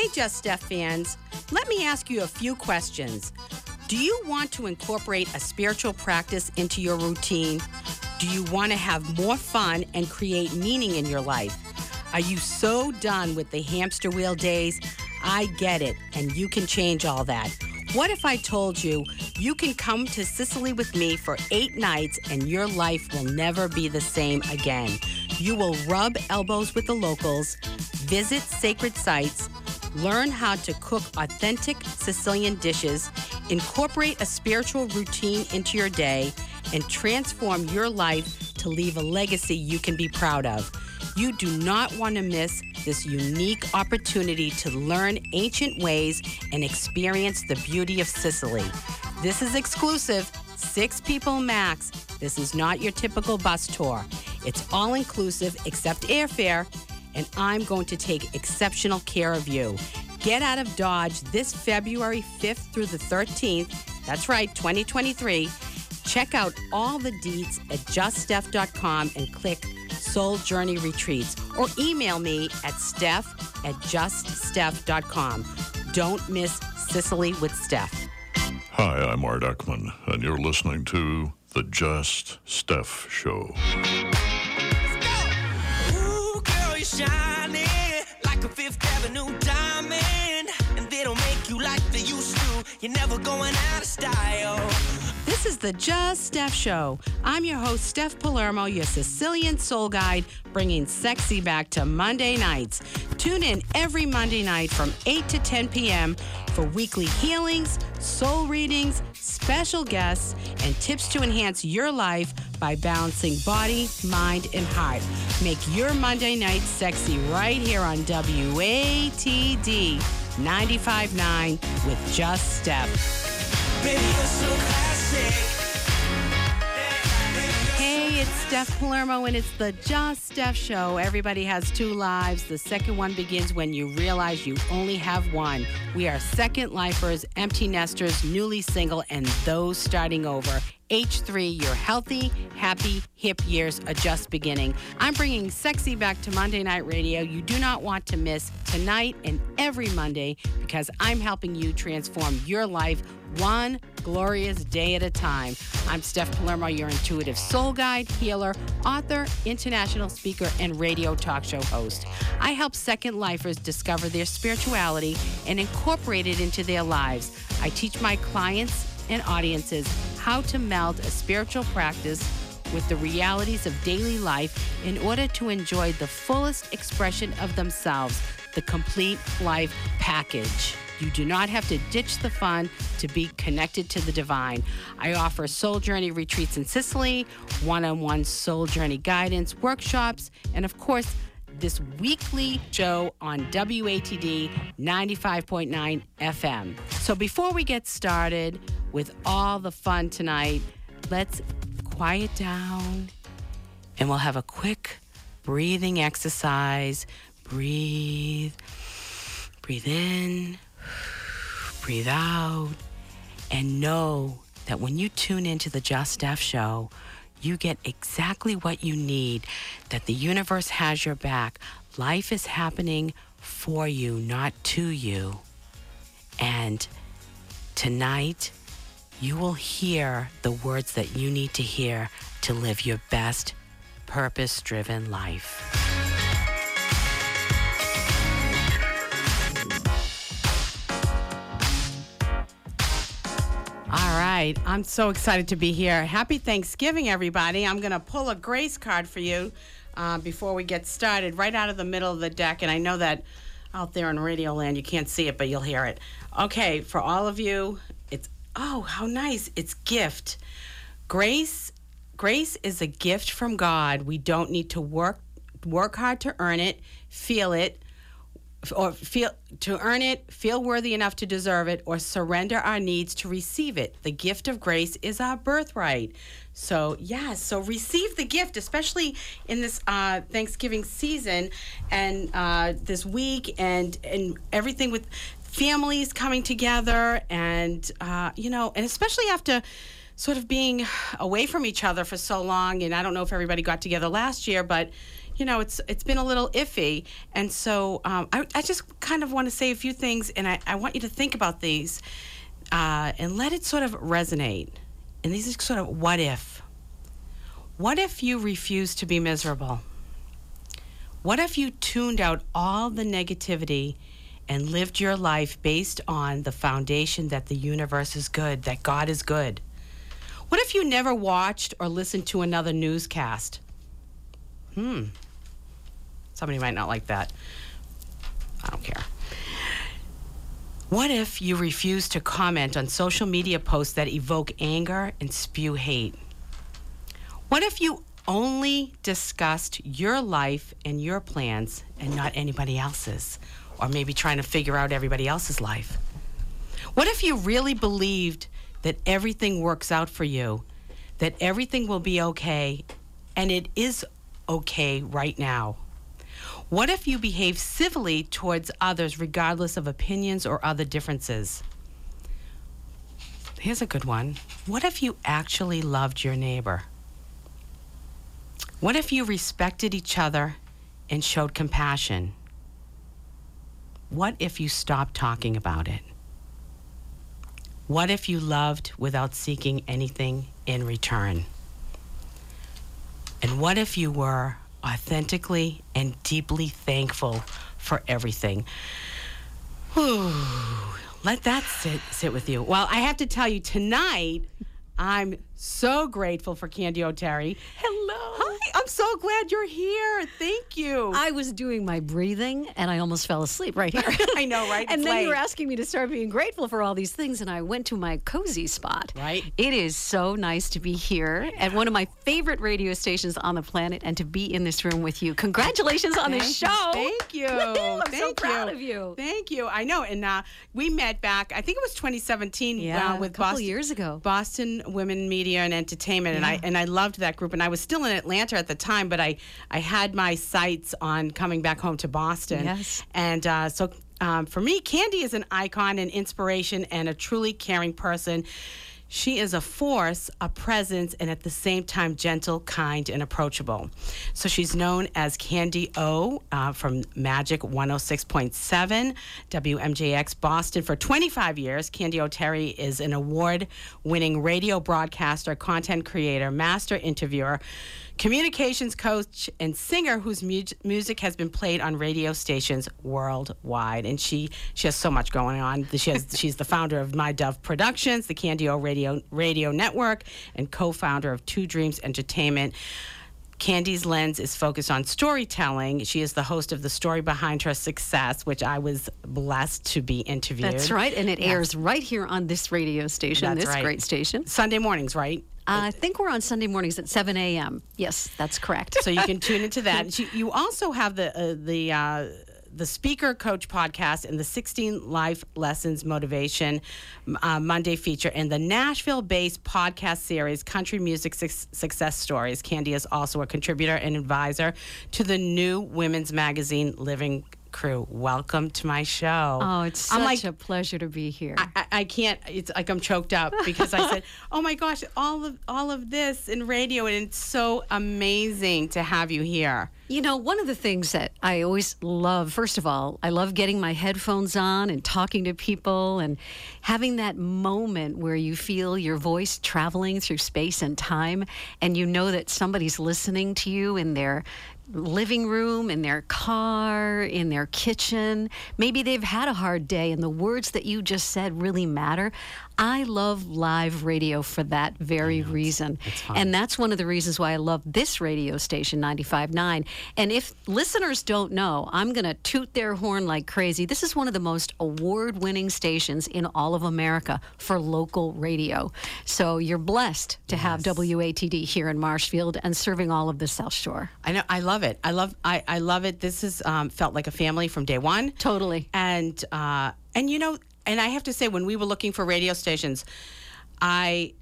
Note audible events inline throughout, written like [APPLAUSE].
Hey, Just Steph fans, let me ask you a few questions. Do you want to incorporate a spiritual practice into your routine? Do you want to have more fun and create meaning in your life? Are you so done with the hamster wheel days? I get it, and you can change all that. What if I told you you can come to Sicily with me for eight nights and your life will never be the same again? You will rub elbows with the locals, visit sacred sites, learn how to cook authentic Sicilian dishes, incorporate a spiritual routine into your day, and transform your life to leave a legacy you can be proud of. You do not want to miss this unique opportunity to learn ancient ways and experience the beauty of Sicily. This is exclusive, six people max. This is not your typical bus tour. It's all inclusive except airfare, and I'm going to take exceptional care of you. Get out of Dodge this February 5th through the 13th. That's right, 2023. Check out all the deets at juststeph.com and click Soul Journey Retreats or email me at steph at juststeph.com. Don't miss Sicily with Steph. Hi, I'm Art Eckman, and you're listening to The Just Steph Show. Shining like a Fifth Avenue diamond. You're never going out of style. This is the Just Steph Show. I'm your host, Steph Palermo, your Sicilian soul guide, bringing sexy back to Monday nights. Tune in every Monday night from 8 to 10 p.m. for weekly healings, soul readings, special guests, and tips to enhance your life by balancing body, mind, and heart. Make your Monday night sexy right here on WATD 95.9 with Just classic. Hey, it's Steph Palermo, and it's the Just Steph Show. Everybody has two lives. The second one begins when you realize you only have one. We are second lifers, empty nesters, newly single, and those starting over. H3, your healthy, happy, hip years are just beginning. I'm bringing sexy back to Monday Night Radio. You do not want to miss tonight and every Monday because I'm helping you transform your life one glorious day at a time. I'm Steph Palermo, your intuitive soul guide, healer, author, international speaker, and radio talk show host. I help second lifers discover their spirituality and incorporate it into their lives. I teach my clients and audiences how to meld a spiritual practice with the realities of daily life in order to enjoy the fullest expression of themselves, the complete life package. You do not have to ditch the fun to be connected to the divine. I offer Soul Journey retreats in Sicily, one on one Soul Journey guidance, workshops, and of course, this weekly show on WATD 95.9 FM. So before we get started with all the fun tonight, let's quiet down and we'll have a quick breathing exercise. Breathe, breathe in, breathe out, and know that when you tune into the Just Steph show, you get exactly what you need, that the universe has your back. Life is happening for you, not to you. And tonight, you will hear the words that you need to hear to live your best purpose driven life. Right. I'm so excited to be here. Happy Thanksgiving, everybody. I'm going to pull a grace card for you uh, before we get started, right out of the middle of the deck. And I know that out there in Radio Land, you can't see it, but you'll hear it. Okay, for all of you, it's, oh, how nice. It's gift. Grace. Grace is a gift from God. We don't need to work work hard to earn it, feel it, or feel to earn it, feel worthy enough to deserve it, or surrender our needs to receive it. The gift of grace is our birthright. So yeah, so receive the gift, especially in this uh, Thanksgiving season and uh, this week, and and everything with families coming together, and uh, you know, and especially after sort of being away from each other for so long. And I don't know if everybody got together last year, but you know, it's it's been a little iffy, and so um, I, I just kind of want to say a few things, and I, I want you to think about these, uh, and let it sort of resonate. And these are sort of what if. What if you refused to be miserable? What if you tuned out all the negativity and lived your life based on the foundation that the universe is good, that God is good? What if you never watched or listened to another newscast? Hmm. Somebody might not like that. I don't care. What if you refuse to comment on social media posts that evoke anger and spew hate? What if you only discussed your life and your plans and not anybody else's? Or maybe trying to figure out everybody else's life? What if you really believed that everything works out for you, that everything will be okay, and it is okay right now? What if you behave civilly towards others regardless of opinions or other differences? Here's a good one. What if you actually loved your neighbor? What if you respected each other and showed compassion? What if you stopped talking about it? What if you loved without seeking anything in return? And what if you were authentically and deeply thankful for everything? Whew. Let that sit, sit with you. Well, I have to tell you, tonight, I'm so grateful for Candy O'Terry. Hello. Hi, I'm so glad you're here. Thank you. I was doing my breathing and I almost fell asleep right here. [LAUGHS] I know, right? and It's then you were asking me to start being grateful for all these things, and I went to my cozy spot. Right. It is so nice to be here at one of my favorite radio stations on the planet and to be in this room with you. Congratulations on the show. Thank you. Woohoo, I'm so proud you. of you. Thank you. I know. And uh, we met back, I think it was 2017 Yeah, uh, with a couple Boston, years ago. Boston Women Media and Entertainment. And I and I loved that group. And I was still in Atlanta at the time, but I, I had my sights on coming back home to Boston. Yes. And uh, so um, for me, Candy is an icon, an inspiration, and a truly caring person. She is a force, a presence, and at the same time, gentle, kind, and approachable. So she's known as Candy O uh, from Magic 106.7, WMJX Boston for 25 years. Candy O'Terry is an award winning radio broadcaster, content creator, master interviewer, communications coach, and singer whose mu- music has been played on radio stations worldwide. And she she has so much going on. She has, [LAUGHS] she's the founder of My Dove Productions, the Candy O Radio Radio Network, and co-founder of Two Dreams Entertainment. Candy's lens is focused on storytelling. She is the host of The Story Behind Her Success, which I was blessed to be interviewed. That's right, and it airs right here on this radio station, That's this right. great station. Sunday mornings, right? I think we're on Sunday mornings at 7 a.m. Yes, that's correct. so you can [LAUGHS] tune into that. You also have the uh, the uh, the Speaker Coach podcast and the 16 Life Lessons Motivation uh, Monday feature and the Nashville-based podcast series Country Music Suc- Success Stories. Candy is also a contributor and advisor to the new women's magazine Living Crue. Welcome to my show. Oh, it's such like, a pleasure to be here. I, I can't. It's like I'm choked up because I said, [LAUGHS] "Oh my gosh, all of all of this in radio, and it's so amazing to have you here." You know, one of the things that I always love, first of all, I love getting my headphones on and talking to people and having that moment where you feel your voice traveling through space and time and you know that somebody's listening to you in their living room, in their car, in their kitchen. Maybe they've had a hard day and the words that you just said really matter. I love live radio for that very reason. And that's one of the reasons why I love this radio station, 95.9. And if listeners don't know, I'm going to toot their horn like crazy. This is one of the most award winning stations in all of America for local radio. So you're blessed to have WATD here in Marshfield and serving all of the South Shore. I know. I love it. I love. I, I love it. This has um, felt like a family from day one. Totally. And uh, and you know, and I have to say, when we were looking for radio stations, I,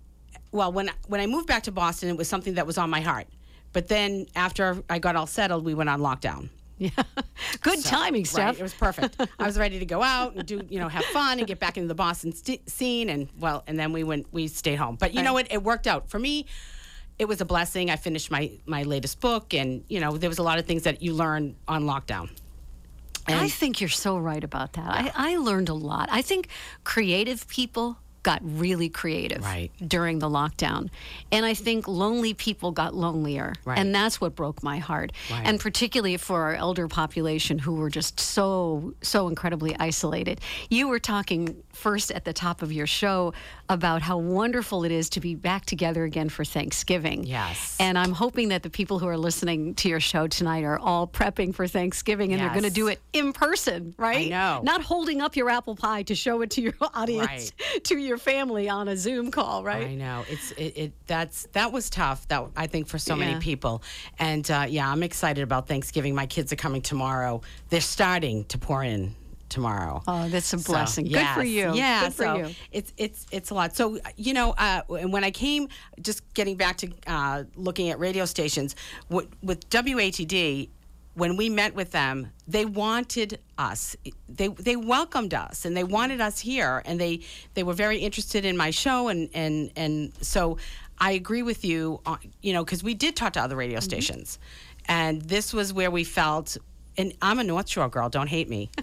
well, when when I moved back to Boston, it was something that was on my heart. But then after I got all settled, we went on lockdown. Yeah. [LAUGHS] Good timing, Right, Steph. it was perfect. I was ready to go out and do, you know, have fun and get back into the Boston st- scene, and well, and then we went, we stayed home. But you know what? It worked out for me. it was a blessing. I finished my my latest book, and you know there was a lot of things that you learn on lockdown. I think you're so right about that. I, I learned a lot. I think creative people got really creative Right. during the lockdown. And I think lonely people got lonelier. Right. And that's what broke my heart. Right. And particularly for our elder population who were just so, so incredibly isolated. You were talking first at the top of your show about how wonderful it is to be back together again for Thanksgiving. Yes. And I'm hoping that the people who are listening to your show tonight are all prepping for Thanksgiving and they're going to do it in person, right? I know. Not holding up your apple pie to show it to your [LAUGHS] audience, to your family on a Zoom call, right? I know it's it, it that's that was tough. That I think for so Yeah. many people, and uh, yeah, I'm excited about Thanksgiving. My kids are coming tomorrow. They're starting to pour in tomorrow. Oh, that's a So, blessing. Good for you. Yeah, Good for so you. it's it's it's a lot. So you know, uh, and when I came, just getting back to uh, looking at radio stations with, with WATD. When we met with them, they wanted us. They they welcomed us and they wanted us here, and they they were very interested in my show, and and and so I agree with you. On, you know, because we did talk to other radio Mm-hmm. stations, and this was where we felt. And I'm a North Shore girl. Don't hate me. [LAUGHS]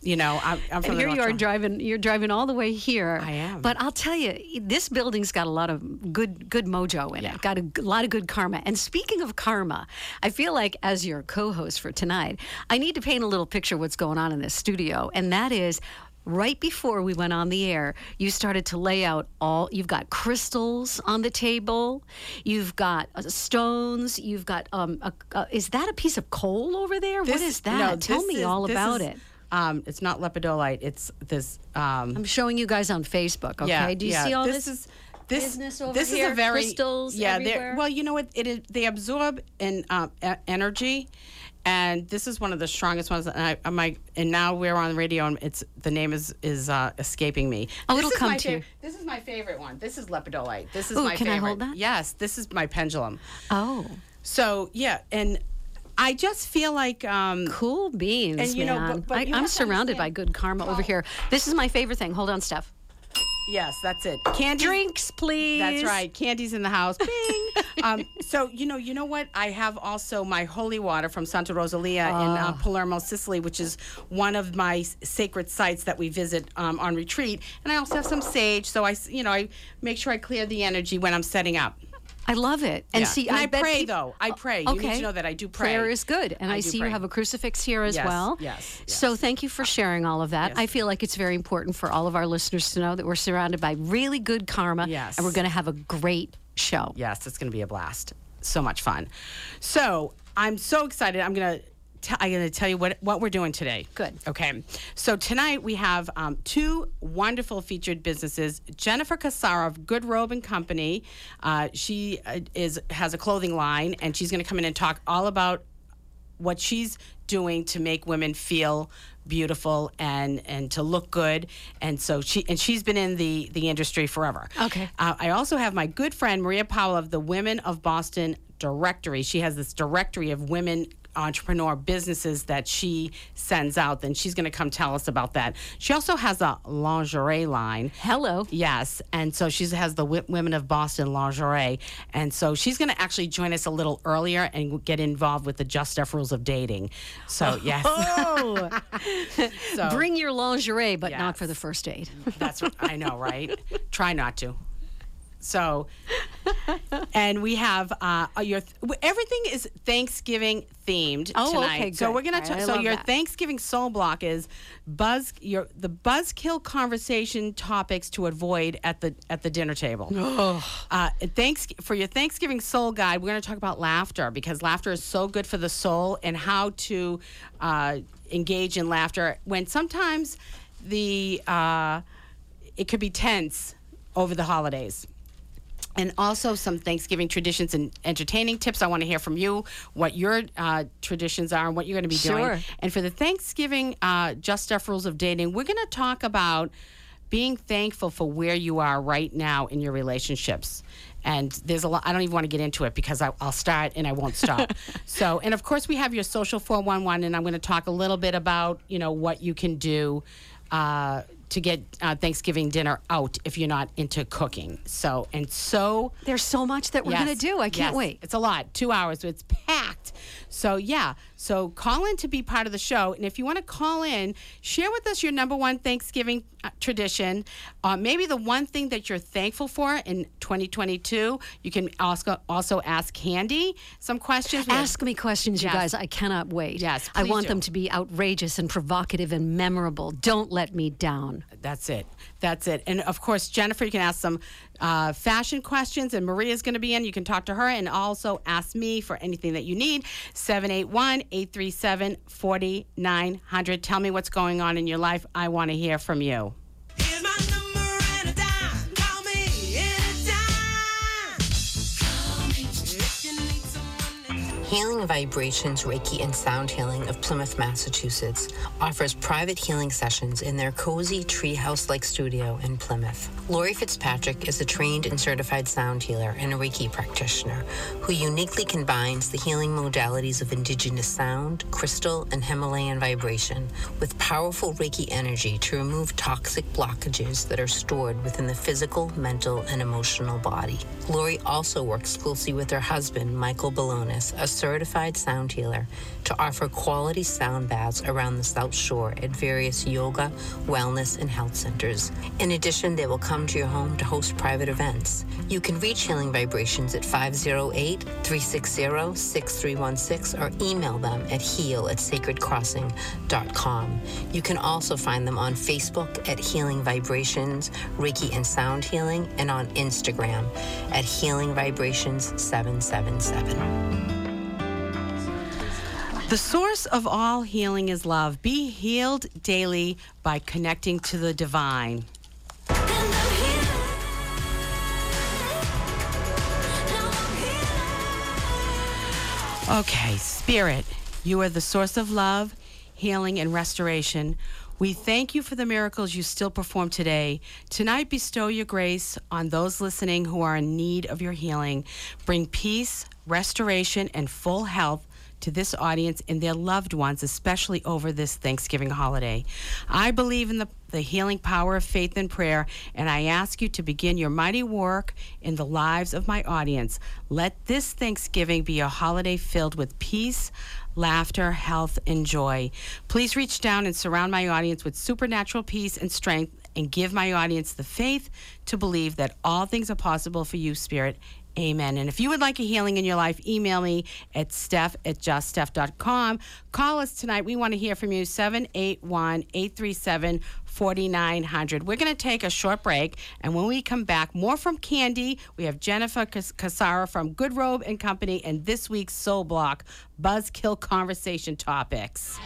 You know, I'm, I'm from And here you are driving. You're driving all the way here. I am. But I'll tell you, this building's got a lot of good, good mojo in Yeah. it. Got a lot of good karma. And speaking of karma, I feel like as your co-host for tonight, I need to paint a little picture of what's going on in this studio, and that is. Right before we went on the air, you started to lay out all. You've got crystals on the table. You've got uh, stones. You've got. Um, a, uh, is that a piece of coal over there? what This- is that? no, Tell me is- all about is, it. Um, it's not lepidolite. It's this. Um, I'm showing you guys on Facebook. Okay, yeah, do you yeah. see all this? this? is this. business over this is a very Crystals yeah. they're- Well, you know what? It is. They absorb in um, e- energy, and this is one of the strongest ones. And I, I'm like, and now we're on the radio, and it's the name is is uh, escaping me. Oh, This it'll is come my to you. fav- This is my favorite one. This is lepidolite. This is Ooh, my can I hold that? Yes, this is my pendulum. Oh, So yeah, and I just feel like um, cool beans, And, you know, man. but- but I, you I'm have to surrounded by good karma over here. This is my favorite thing. Hold on, Steph. Yes, that's it. Candy Drinks, please. That's right. Candy's in the house. Bing. [LAUGHS] um, so you know, you know what? I have also my holy water from Santa Rosalia in uh, Ah. Palermo, Sicily, which is one of my sacred sites that we visit um, on retreat. And I also have some sage. So I, you know, I make sure I clear the energy when I'm setting up. I love it. And Yeah. see, And I, I pray, though. I pray. You need to know that I do pray. Prayer is good, and I, I see you have a crucifix here as Yes, well. yes, So thank you for sharing all of that. Yes. I feel like it's very important for all of our listeners to know that we're surrounded by really good karma, Yes. and we're going to have a great show. Yes, it's going to be a blast. So much fun. So I'm so excited. I'm going to. T- I'm going to tell you what, what we're doing today. Good. Okay. So tonight we have um, two wonderful featured businesses. Jennifer Cassara of GoodRobe and Company. Uh, she uh, is has a clothing line, and she's going to come in and talk all about what she's doing to make women feel beautiful and and to look good and so she and she's been in the the industry forever Okay. uh, i also have my good friend maria powell of the women of boston directory she has this directory of women entrepreneur businesses that she sends out then she's going to come tell us about that she also has a lingerie line Hello. Yes, and so she has the Women of Boston lingerie, and so she's going to actually join us a little earlier and get involved with the Just Steph rules of dating. So oh. yes, Oh, [LAUGHS] [LAUGHS] so bring your lingerie, but not for the first date. that's what I know, right? [LAUGHS] Try not to. So, and we have uh, your everything is Thanksgiving themed Oh, tonight. okay, So we're gonna I- ta- so your that. Thanksgiving soul block is buzz your the buzzkill conversation topics to avoid at the at the dinner table. Uh, thanks for your Thanksgiving soul guide. We're going to talk about laughter because laughter is so good for the soul and how to uh, engage in laughter when sometimes the uh, it could be tense over the holidays. And also some Thanksgiving traditions and entertaining tips. I want to hear from you what your uh, traditions are and what you're going to be Sure. doing. And for the Thanksgiving uh, Just Steph Rules of Dating, we're going to talk about being thankful for where you are right now in your relationships. And there's a lot, I don't even want to get into it because I, I'll start and I won't stop. [LAUGHS] so, and of course, we have your social 411, and I'm going to talk a little bit about, you know, what you can do uh, to get uh, Thanksgiving dinner out if you're not into cooking. So and so There's so much that we're Yes, going to do. I can't yes. wait. It's a lot, two hours, it's packed. So, yeah. So, call in to be part of the show. And if you want to call in, share with us your number one Thanksgiving uh, tradition. Uh, maybe the one thing that you're thankful for in 2022. You can also, also ask Candy some questions. Ask me questions, you Yes. guys. I cannot wait. Yes, I want do. them to be outrageous and provocative and memorable. Don't let me down. That's it. That's it. And of course, Jennifer, you can ask some uh, fashion questions, and Maria's going to be in. You can talk to her and also ask me for anything that you need. 781 837 4900. Tell me what's going on in your life. I want to hear from you. Healing Vibrations Reiki and Sound Healing of Plymouth, Massachusetts offers private healing sessions in their cozy treehouse like studio in Plymouth. Lori Fitzpatrick is a trained and certified sound healer and a Reiki practitioner who uniquely combines the healing modalities of indigenous sound, crystal, and Himalayan vibration with powerful Reiki energy to remove toxic blockages that are stored within the physical, mental, and emotional body. Lori also works closely with her husband, Michael Balonis, a certified sound healer, to offer quality sound baths around the South Shore at various yoga, wellness, and health centers. In addition, they will come to your home to host private events. You can reach Healing Vibrations at 508 360 6316 or email them at heal at sacredcrossing.com. You can also find them on Facebook at Healing Vibrations, Reiki and Sound Healing, and on Instagram at Healing Vibrations 777. The source of all healing is love. Be healed daily by connecting to the divine. Okay, Spirit, you are the source of love, healing, and restoration. We thank you for the miracles you still perform today. Tonight, bestow your grace on those listening who are in need of your healing. Bring peace, restoration, and full health to this audience and their loved ones, especially over this Thanksgiving holiday. I believe in the, the healing power of faith and prayer, and I ask you to begin your mighty work in the lives of my audience. Let this Thanksgiving be a holiday filled with peace, laughter, health, and joy. Please reach down and surround my audience with supernatural peace and strength and give my audience the faith to believe that all things are possible for you, Spirit. Amen. And if you would like a healing in your life, email me at steph at juststeph.com. Call us tonight. We want to hear from you, 781 837 4900. We're going to take a short break. And when we come back, more from Candy. We have Jennifer Cas- Cassara from GoodRobe and Company and this week's Soul Block Buzzkill Conversation Topics.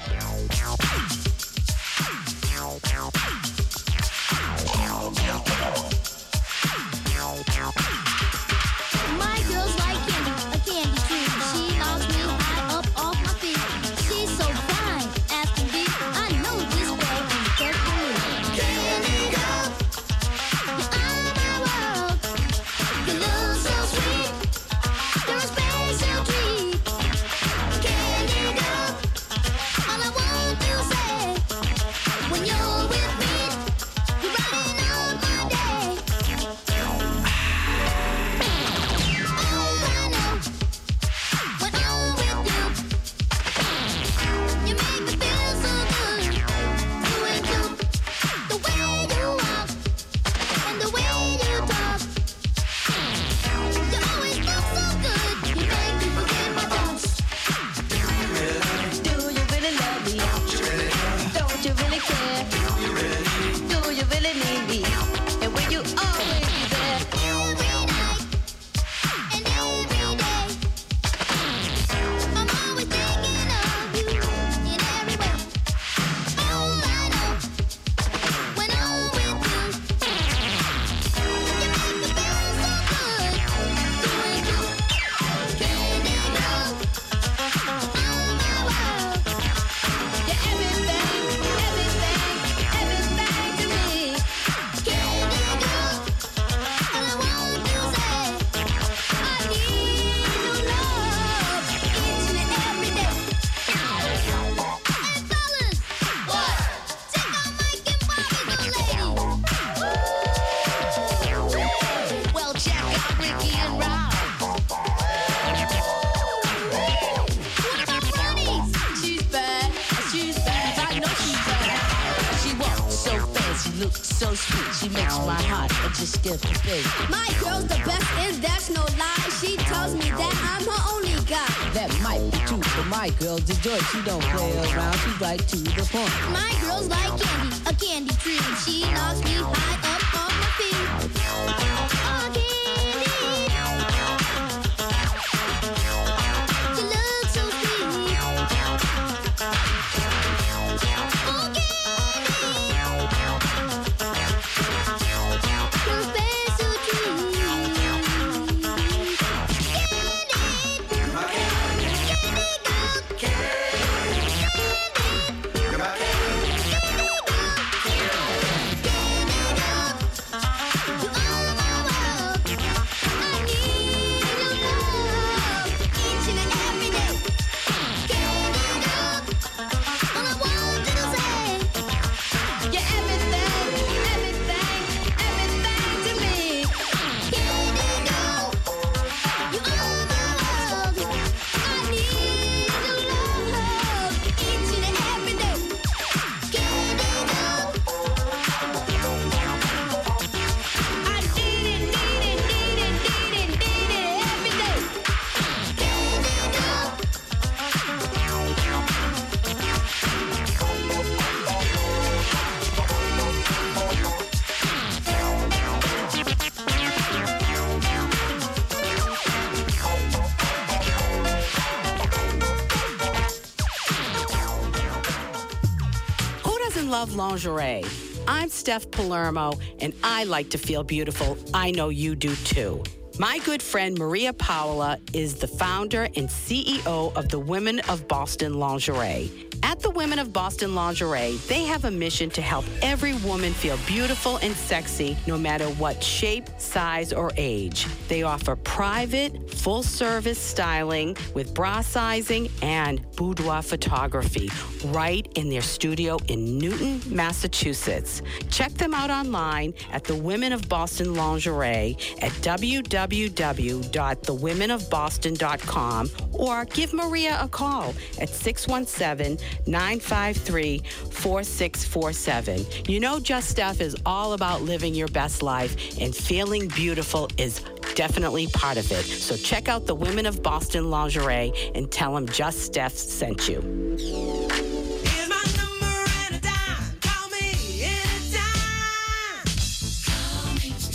Lingerie? I'm Steph Palermo, and I like to feel beautiful. I know you do too. My good friend Maria Paola is the founder and CEO of the Women of Boston Lingerie. At the Women of Boston Lingerie, they have a mission to help every woman feel beautiful and sexy no matter what shape, size, or age. They offer private, full service styling with bra sizing and boudoir photography right in their studio in Newton, Massachusetts. Check them out online at the Women of Boston Lingerie at www.thewomenofboston.com or give Maria a call at 617 953 4647. You know, Just Steph is all about living your best life, and feeling beautiful is definitely part of it. So check out the Women of Boston Lingerie and tell them Just Steph sent you.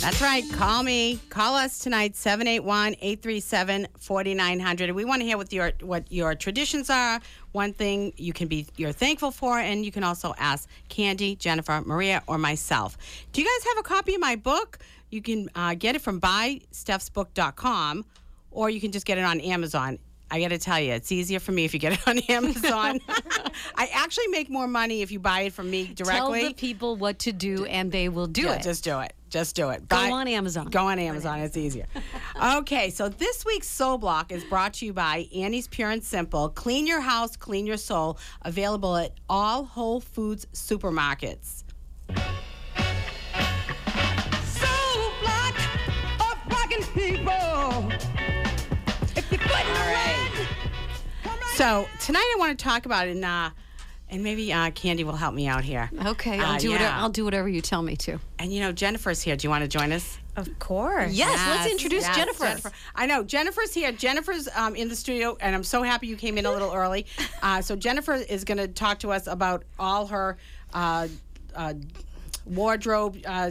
That's right. Call me. Call us tonight, 781-837-4900. We want to hear what your what your traditions are. One thing you can be you're thankful for, and you can also ask Candy, Jennifer, Maria, or myself. Do you guys have a copy of my book? You can uh, get it from buystephsbook.com, or you can just get it on Amazon. I got to tell you, it's easier for me if you get it on [LAUGHS] Amazon. I actually make more money if you buy it from me directly. Tell the people what to do, and they will do Yeah, it. Just do it. Just do it. Go Buy- on Amazon. Go on Amazon. It's easier. okay, so this week's Soul Block is brought to you by Annie's Pure and Simple. Clean your house, clean your soul. Available at all Whole Foods supermarkets. Soul block of rockin' people. If you're putting around, So tonight I want to talk about it, and, uh, and maybe uh, Candy will help me out here. Okay, I'll Uh, do whatever. I'll do whatever you tell me to. And you know, Jennifer's here. Do you want to join us? Of course. Yes, let's introduce yes, Jennifer. I know Jennifer's here. Jennifer's um, in the studio, and I'm so happy you came in a little early. [LAUGHS] Uh, so Jennifer is going to talk to us about all her uh, uh, wardrobe. Uh,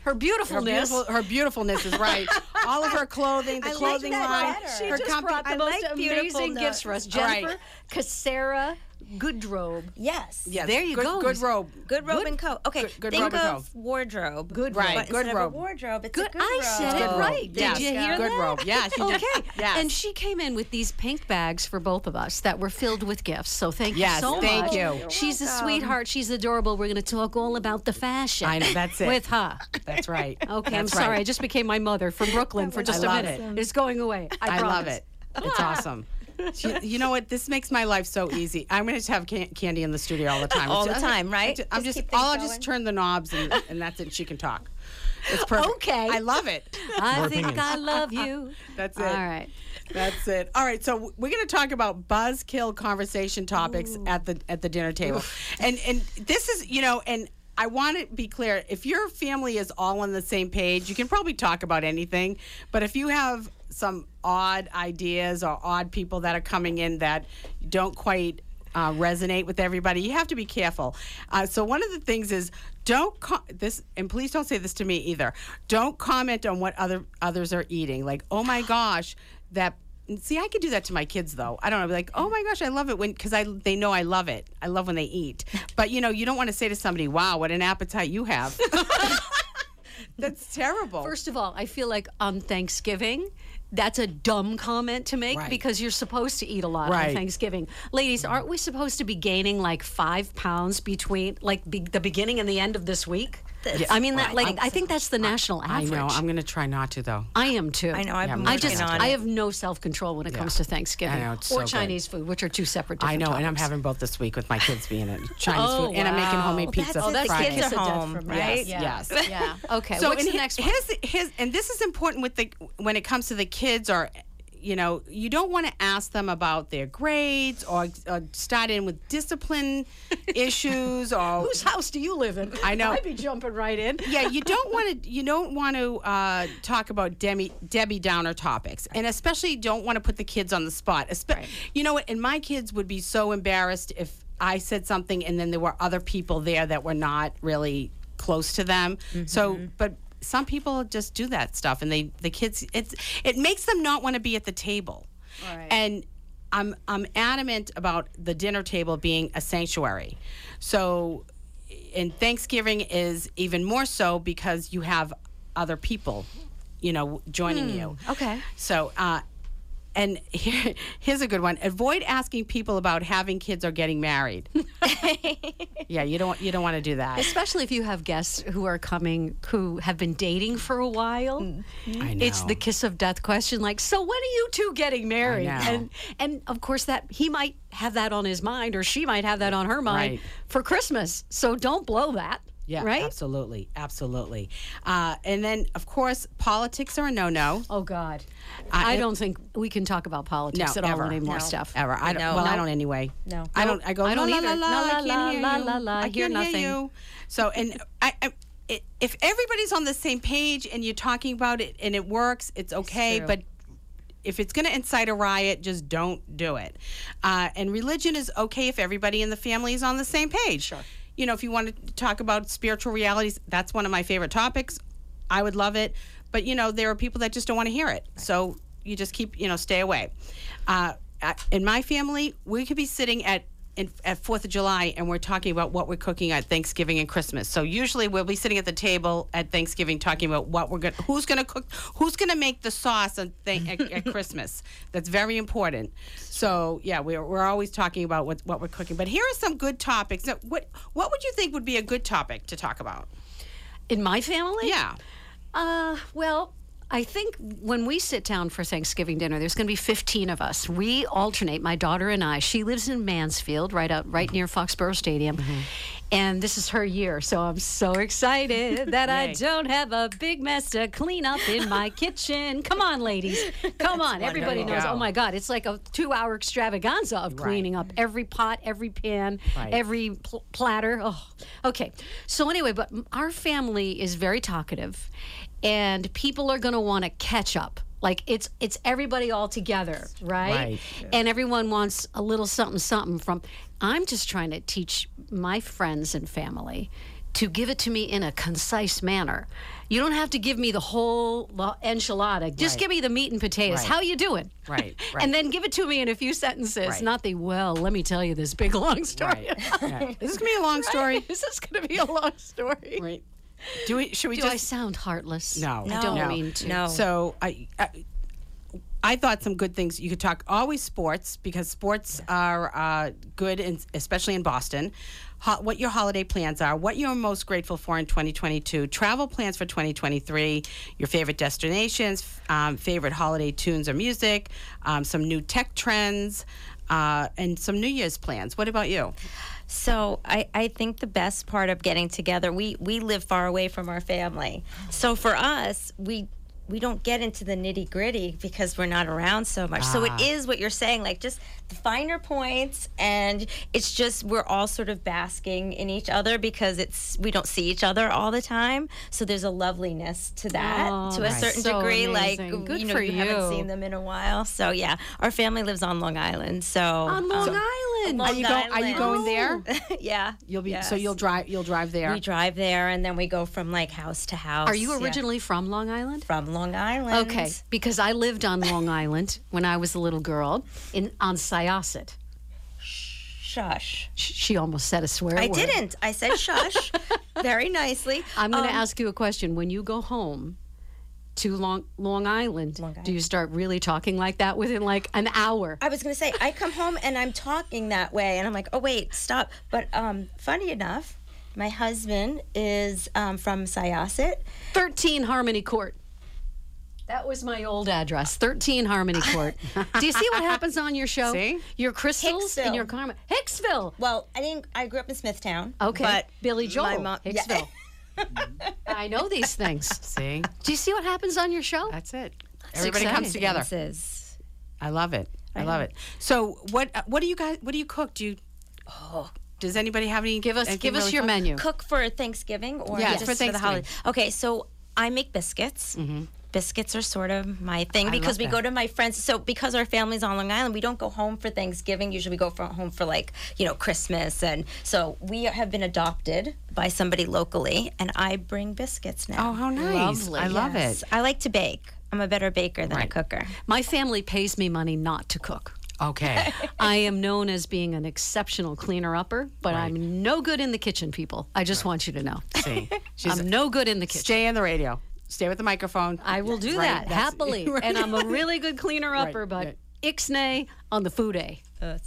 Her her, beautifulness. beautiful, her beautifulness is right. [LAUGHS] all of her clothing, the I like clothing that line. better. She her just comfy- brought the I most like beautiful amazing gifts for us. Jennifer Right. Cassara GoodRobe. Yes. Yes, There you good, go. Good robe. Good robe Good- and coat. Okay. good- good think robe and of coat. wardrobe. Good Right, But good instead robe. Of wardrobe. It's Good. a good I robe. said it right. robe. Did Yes, you hear good that? robe. Yeah, she did. Okay. Yes. And she came in with these pink bags for both of us that were filled with gifts. So thank Yes, you so thank much. you. She's a sweetheart. She's adorable. We're going to talk all about the fashion. I know, that's it. With her. That's right. [LAUGHS] Okay, I'm sorry. right. I just became my mother from [LAUGHS] Brooklyn for just I a love minute. it. It's going away. I, I love it. It's awesome. [LAUGHS] She- you know what? This makes my life so easy. I'm going to have can- Candy in the studio all the time. All the time, right? I'm just, I'm just, just I'll going. just turn the knobs and, and that's it. She can talk. It's perfect. Okay. I love it. I think I love you. [LAUGHS] That's it. All right. That's it. All right, so we're going to talk about buzzkill conversation topics at the at the dinner table, and and this is you know, and I want to be clear. If your family is all on the same page, you can probably talk about anything. But if you have some odd ideas or odd people that are coming in that don't quite uh, resonate with everybody, you have to be careful. Uh, so one of the things is don't co- this, and please don't say this to me either. Don't comment on what other others are eating. Like, oh my gosh, that. See, I could do that to my kids though. I don't know, be like, oh my gosh, I love it when because I they know I love it. I love when they eat. But you know, you don't want to say to somebody, "Wow, what an appetite you have." [LAUGHS] That's terrible. First of all, I feel like on Thanksgiving, that's a dumb comment to make Right. because you're supposed to eat a lot Right. on Thanksgiving. Ladies, aren't we supposed to be gaining like five pounds between like be, the beginning and the end of this week? I mean, that, like I think that's the national average. I average. know. I'm going to try not to though. I am too. I know, I've been I working just on I it. have no self control when it comes to Thanksgiving I know, it's or so good. Chinese food, which are two separate. Dishes. I Different know, and I'm topics. having both this week with my kids being in [LAUGHS] Chinese Oh, food, and I'm making wow. homemade Well, pizza. Oh, that's it. The Friday. kids are Kiss of death home, from me. right? Yes, Yeah. yes. Yeah. [LAUGHS] Okay. So What's and the he- next one? his his and this is important with the when it comes to the kids or you know you don't want to ask them about their grades or, or start in with discipline [LAUGHS] issues or Whose house do you live in? I know. I'd be jumping right in. yeah, you [LAUGHS] don't want to. You don't want to uh, talk about Debbie Debbie Downer topics, and especially don't want to put the kids on the spot. Espe- You know what? And my kids would be so embarrassed if I said something, and then there were other people there that were not really close to them. So, but some people just do that stuff, and they the kids it's it makes them not want to be at the table, Right. and. I'm I'm adamant about the dinner table being a sanctuary. So and Thanksgiving is even more so because you have other people, you know, joining you. okay. So, uh, and [LAUGHS] here, here's a good one: avoid asking people about having kids or getting married. [LAUGHS] yeah, you don't you don't want to do that. Especially if you have guests who are coming who have been dating for a while. Mm-hmm. I know. It's the kiss of death question like, so when are you two getting married? And and of course that he might have that on his mind or she might have that on her mind Right. for Christmas. So don't blow that. Yeah, Right? absolutely, absolutely. Uh, and then, of course, politics are a no-no. Oh God. I- I, don't think we can talk about politics No, at ever. all anymore, No. Steph. Ever. I don't. No. Well, I don't anyway. No. I don't. I go. I don't la, either. La, la, La, I can't la, hear la, you. la, la, I hear nothing. you. So, and I, I, it, if everybody's on the same page and you're talking about it and it works, it's okay. true. but if it's going to incite a riot, just don't do it. Uh, and religion is okay if everybody in the family is on the same page. Sure. You know, if you want to talk about spiritual realities, that's one of my favorite topics. I would love it. But, you know, there are people that just don't want to hear it. So you just keep, you know, stay away. Uh, in my family, we could be sitting at in, at Fourth of July, and we're talking about what we're cooking at Thanksgiving and Christmas. So usually we'll be sitting at the table at Thanksgiving talking about what we're going, who's going to cook, who's going to make the sauce on th- at, at Christmas. That's very important. So yeah, we're, we're always talking about what, what we're cooking. But here are some good topics. Now, what what would you think would be a good topic to talk about? In my family? Yeah. Uh, well, I think when we sit down for Thanksgiving dinner, there's going to be 15 of us. We alternate, my daughter and I. She lives in Mansfield, right out, right near Foxborough Stadium. And this is her year, so I'm so excited [LAUGHS] that I don't have a big mess to clean up in my [LAUGHS] kitchen. Come on, ladies. Come on. Everybody knows. Oh my God, it's like a two hour extravaganza of cleaning up every pot, every pan, Right. every pl- platter. Oh, okay. So, anyway, but our family is very talkative, and people are going to want to catch up. Like it's it's everybody all together, right? Right. And everyone wants a little something something from. I'm just trying to teach my friends and family to give it to me in a concise manner. You don't have to give me the whole enchilada. Just Right. give me the meat and potatoes. Right. How you doing? Right, right. [LAUGHS] And then give it to me in a few sentences, Right. not the well. Let me tell you this big long story. [LAUGHS] Right. right. [LAUGHS] Is gonna be a long story? this Is this going to be a long story? Right. Do we? Should we Do just? I sound heartless? No, I don't no. mean to. No. So I, I, I thought some good things. You could talk always sports because sports are uh, good, in, especially in Boston. Ho- what your holiday plans are, what you're most grateful for in 2022, travel plans for 2023, your favorite destinations, um, favorite holiday tunes or music, um, some new tech trends, uh, and some New Year's plans. What about you? So I, I think the best part of getting together, we we live far away from our family. So for us, we we don't get into the nitty gritty because we're not around so much. So Ah. it is what you're saying, like just the finer points, and it's just we're all sort of basking in each other because it's we don't see each other all the time. So there's a loveliness to that Oh, to a right. certain So degree. amazing. Like Good you know, for you, haven't seen them in a while. So yeah, our family lives on Long Island. So On Long um, Island. Long Are you, go, are you going there? [LAUGHS] yeah, You'll be so you'll drive you'll drive there. We drive there, and then we go from like house to house. Are you Yeah. originally from Long Island? from Long Island? Okay, because I lived on Long Island when I was a little girl in on Syosset. Shush. Sh- She almost said a swear I word. didn't. I said shush [LAUGHS] very nicely. I'm going to Um, ask you a question. When you go home to Long Long Island, Long do you start really talking like that within like an hour? I was going to say, I come home and I'm talking that way, and I'm like, oh, wait, stop. But um, funny enough, my husband is um, from Syosset. 13 Harmony Court. That was my old address, 13 Harmony Court. [LAUGHS] Do you see what happens on your show? See? Your crystals and your karma. Hicksville. Well, I didn't. I grew up in Smithtown. Okay. But Billy my Joel. mom- yeah. Hicksville. [LAUGHS] I know these things. See, Do you see what happens on your show? that's it. Everybody comes together. This is I love it. I love it. So what uh, what do you guys what do you cook? Do you Oh, does anybody have any Give us give us really your cook? menu. cook for Thanksgiving or Yes, just for the Thanksgiving. holiday? Okay, so I make biscuits. Biscuits are sort of my thing because we that. go to my friends. So because our family's on Long Island, we don't go home for Thanksgiving. Usually we go for, home for like you know Christmas, and so we have been adopted by somebody locally, and I bring biscuits now. Oh, how nice. Lovely. I love it. I like to bake. I'm a better baker than a Right. cooker. My family pays me money not to cook. Okay. [LAUGHS] I am known as being an exceptional cleaner upper, but I'm no good in the kitchen, people. I just want you to know. See. [LAUGHS] She's I'm no good in the kitchen. stay in the radio. Stay with the microphone. I will do Right, that that's- happily. [LAUGHS] right. And I'm a really good cleaner [LAUGHS] Right, upper, but right. ixnay on the food A.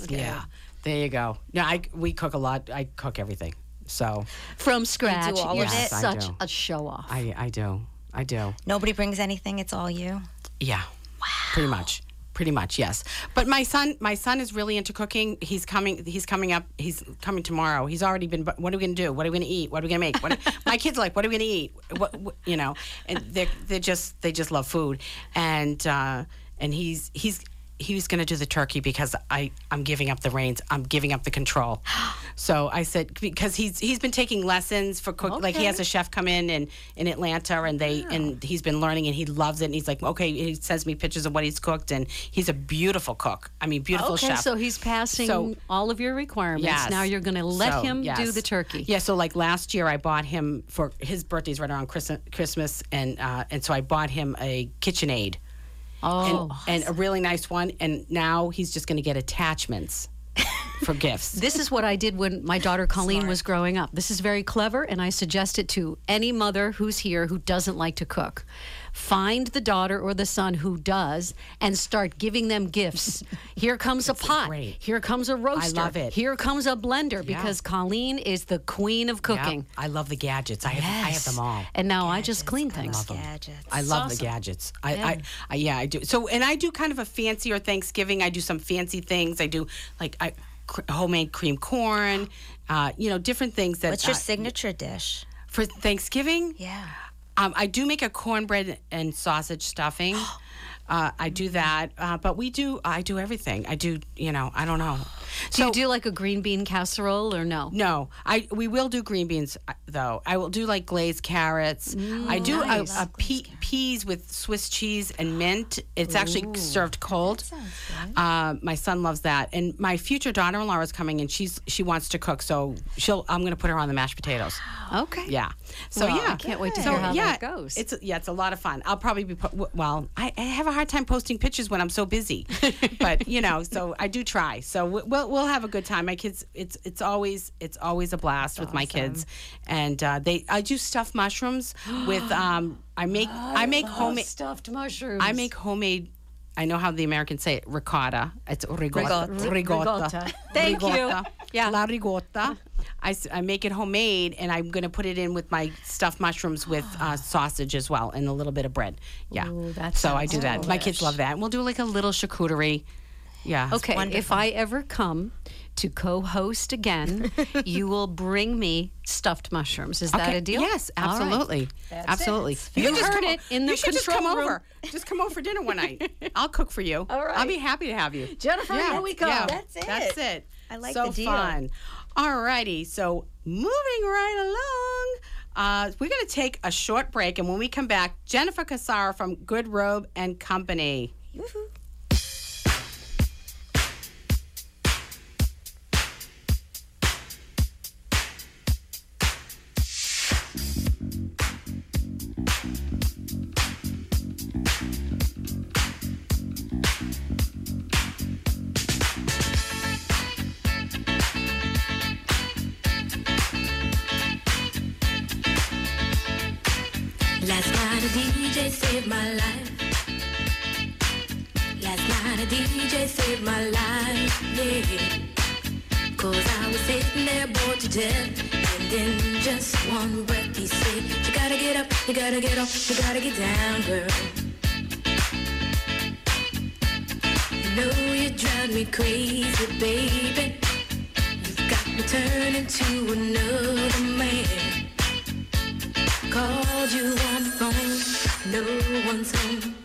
Yeah. There you go. Yeah, I we cook a lot. I cook everything. So From scratch. all of You're it? I such do. a show off. I I do. I do. Nobody brings anything. It's all you. Yeah. Wow. Pretty much. Pretty much, yes. But my son, my son is really into cooking. He's coming. He's coming up. He's coming tomorrow. He's already been. What are we gonna do? What are we gonna eat? What are we gonna make? What, [LAUGHS] my kids are like, what are we gonna eat? What, what you know? And they they just they just love food. And uh, and he's he's he was going to do the turkey because I I'm giving up the reins. I'm giving up the control. [GASPS] So I said because he's he's been taking lessons for cook. Like he has a chef come in and in Atlanta and they and he's been learning and he loves it. And he's like, okay, he sends me pictures of what he's cooked and he's a beautiful cook. I mean, beautiful okay, chef. so he's passing So- all of your requirements. Yes. Now you're going to let So, him do the turkey. Yeah. So like last year, I bought him for his birthday's right around Christmas, and uh, and so I bought him a KitchenAid Oh. and, and a really nice one. And now he's just going to get attachments for [LAUGHS] gifts. This is what I did when my daughter Colleen was growing up. This is very clever, and I suggest it to any mother who's here who doesn't like to cook. Find the daughter or the son who does and start giving them gifts. [LAUGHS] Here comes a pot. great. Here comes a roaster. I love it. Here comes a blender because Colleen is the queen of Yeah, cooking. I love the gadgets. I have, I have them all. And now I just clean things. Gadgets. I love the gadgets. I, I, I, yeah, I do. So, and I do kind of a fancier Thanksgiving. I do some fancy things. I do like I cr- homemade cream corn. Uh, you know, different things that. What's your uh, signature dish? for Thanksgiving? Yeah. Um, I do make a cornbread and sausage stuffing. [GASPS] Uh, I do that, uh, but we do. I do everything. I do. You know, I don't know. Do you do like a green bean casserole or no? No, I we will do green beans uh, though. I will do like glazed carrots. I do a, a pe- peas with Swiss cheese and mint. It's actually served cold. Uh, my son loves that, and my future daughter-in-law is coming, and she's she wants to cook, so she'll. I'm going to put her on the mashed potatoes. [GASPS] Okay. Yeah. So Well, yeah, I can't wait to So, hear how that goes. It's yeah, it's a lot of fun. I'll probably be well. I, I have a hard time posting pictures when I'm so busy, [LAUGHS] but you know, so I do try. So we- we'll we'll have a good time. My kids, it's it's always it's always a blast with my kids, and uh, they I do stuffed mushrooms with [GASPS] um I make I make homemade stuffed mushrooms. I make homemade. I know how the Americans say it, ricotta. It's ricotta. Ricotta. Ricotta. [LAUGHS] Thank you. Yeah. La ricotta. I make it homemade, and I'm going to put it in with my stuffed mushrooms with uh, [GASPS] sausage as well, and a little bit of bread. Yeah. Ooh, so I do that. My kids love that. And we'll do like a little charcuterie. Yeah. Okay, if I ever come to co-host again, [LAUGHS] you will bring me stuffed mushrooms. Is that a deal? Yes, All right. absolutely, absolutely. You just heard it in the you should just come room. over. Just come over for dinner one night. [LAUGHS] I'll cook for you. All right. I'll be happy to have you. Jennifer, yeah, here we go. yeah, That's it. That's it. I like so the deal. fun. All righty. So moving right along. Uh, we're going to take a short break, and when we come back, Jennifer Cassara from GoodRobe and Company. Last DJ saved my life. Last night DJ saved my life, yeah. Cause I was sitting there bored to death. And in just one breath he said, You gotta get up, you gotta get off, you gotta get down, girl. You know you drive me crazy, baby. You've got me turning to another man. Called you on the phone, no one's home.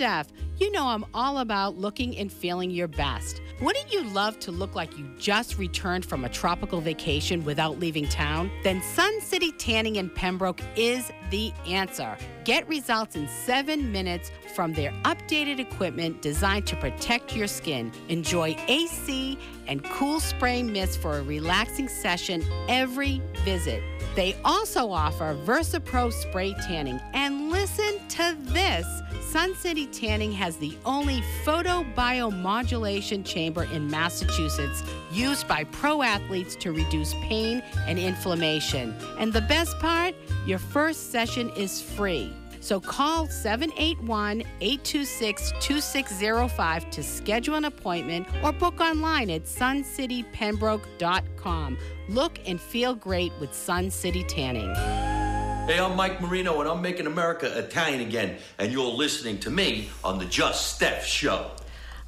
Steph. You know I'm all about looking and feeling your best. Wouldn't you love to look like you just returned from a tropical vacation without leaving town? Then Sun City Tanning in Pembroke is the answer. Get results in seven minutes from their updated equipment designed to protect your skin. Enjoy AC and cool spray mist for a relaxing session every visit. They also offer VersaPro spray tanning. And listen to this Sun City Tanning has the only photobiomodulation chamber in Massachusetts used by pro athletes to reduce pain and inflammation. And the best part, your first session is free. So call 781 826 2605 to schedule an appointment or book online at suncitypembroke.com. Look and feel great with Sun City Tanning. Hey, I'm Mike Marino, and I'm making America Italian again, and you're listening to me on the Just Steph Show.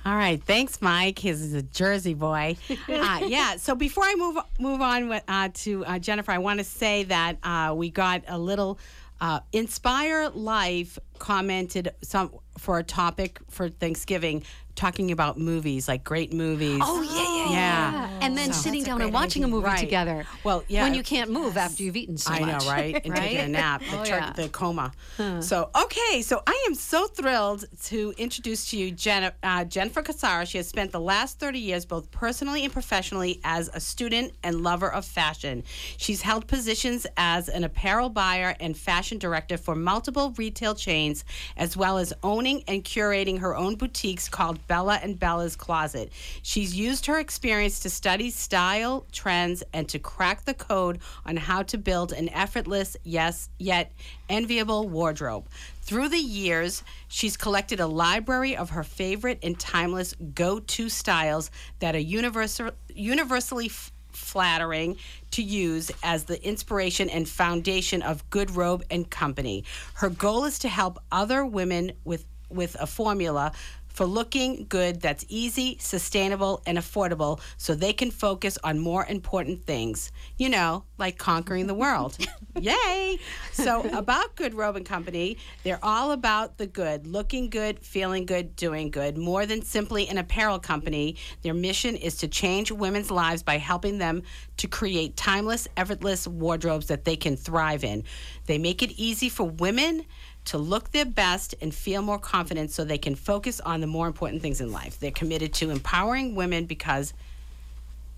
All right, thanks, Mike. He's a Jersey boy. [LAUGHS] Uh, yeah. So before I move move on with, uh, to uh, Jennifer, I want to say that uh, we got a little uh, Inspire Life commented some for a topic for Thanksgiving, talking about movies, like great movies. Oh, yeah, yeah, yeah. And then So- sitting down and watching a movie Right. together. Well, yeah. When you can't move after you've eaten so I much. know, right? [LAUGHS] And taking a nap, the, Oh, tur- yeah. the coma. So, okay, so I am so thrilled to introduce to you Jen- uh, Jennifer Cassara. She has spent the last 30 years, both personally and professionally, as a student and lover of fashion. She's held positions as an apparel buyer and fashion director for multiple retail chains, as well as owning and curating her own boutiques called Bella and Bella's Closet. She's used her experience to study style, trends, and to crack the code on how to build an effortless, yes, yet enviable wardrobe. Through the years, she's collected a library of her favorite and timeless go to styles that are universal, universally f- flattering to use as the inspiration and foundation of GoodRobe and Company. Her goal is to help other women with with a formula for looking good that's easy, sustainable, and affordable so they can focus on more important things. You know, like conquering the world. [LAUGHS] Yay! So, about GoodRobe and Company, they're all about the good, looking good, feeling good, doing good. More than simply an apparel company, their mission is to change women's lives by helping them to create timeless, effortless wardrobes that they can thrive in. They make it easy for women to look their best and feel more confident so they can focus on the more important things in life. They're committed to empowering women because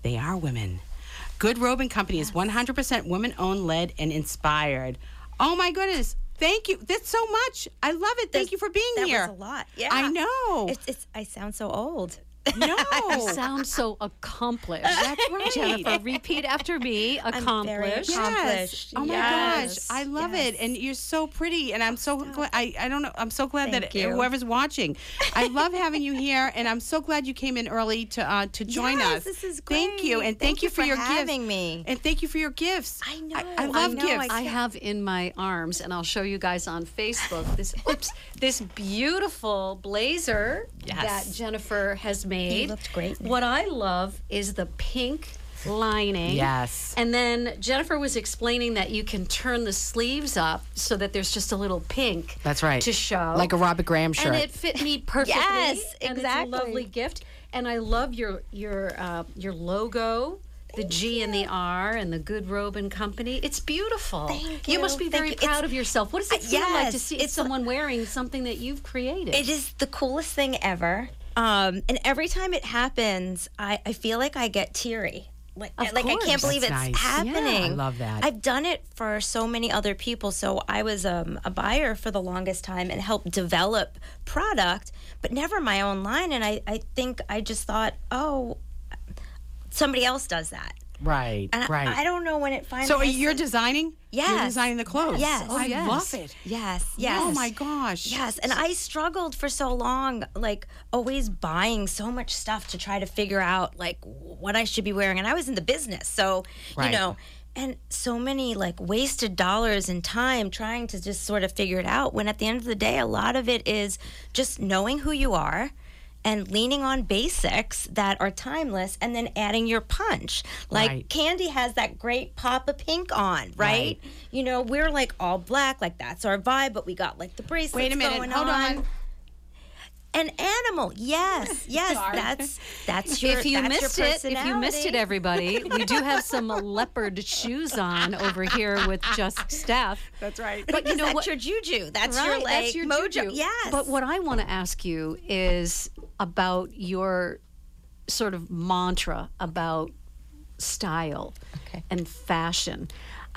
they are women. GoodRobe and Company is 100% woman owned, led, and inspired. Oh my goodness. Thank you. That's so much. I love it. Thank There's- you for being that here. was a lot. Yeah. I know. It's, it's I sound so old. [LAUGHS] no. You sound so accomplished. That's right. Jennifer, repeat after me. [LAUGHS] very Accomplished. accomplished. Yes. Oh my Yes. gosh, I love it, and you're so pretty, and I'm so glad. I, I don't know. I'm so glad that you. whoever's watching, I love having you here, and I'm so glad you came in early to uh, to join Yes, us. this is great. Thank you, and thank, Thank you you for, for your having gifts. me. and thank you for your gifts. I know. I, I love know, gifts. I have in my arms, and I'll show you guys on Facebook this oops, this beautiful blazer Yes. that Jennifer has made. Looked great. What I love is the pink lining. Yes. And then Jennifer was explaining that you can turn the sleeves up so that there's just a little pink. That's right. To show. like a Robert Graham shirt. And it fit me perfectly. [LAUGHS] Yes, and exactly. It's a lovely gift. And I love your your uh, your logo. The G and the R and the GoodRobe and Company. It's beautiful. Thank You You must be very you. proud It's- of yourself. What does it feel like to see it's someone wearing something that you've created? It is the coolest thing ever. Um, and every time it happens, I, I feel like I get teary. Like, Of like I can't believe That's it's nice. Yeah, happening. I love that. I've done it for so many other people. So I was um, a buyer for the longest time and helped develop product, but never my own line. And I, I think I just thought, oh, somebody else does that. Right, And right. I, don't know when it finally. so you're said- designing? You're Yes. designing the clothes. Yes. Oh, I yes. love it. Yes, oh, yes. Oh my gosh. Yes, and I struggled for so long, like always buying so much stuff to try to figure out like what I should be wearing. And I was in the business, so Right. you know, and so many like wasted dollars and time trying to just sort of figure it out. When at the end of the day, a lot of it is just knowing who you are. And leaning on basics that are timeless, and then adding your punch. Like Right. Candy has that great pop of pink on, right? Right. You know, we're like all black, like that's our vibe, but we got like the bracelets Wait a minute. going Hold on. An animal. Yes. [LAUGHS] Yes. that's that's your if you that's missed it, if you missed it, everybody, [LAUGHS] we do have some leopard shoes on over here with just Steph. That's right. But you know that's what? your juju. That's your Right, like that's your mojo. juju. Yes. But what I want to ask you is about your sort of mantra about style and fashion.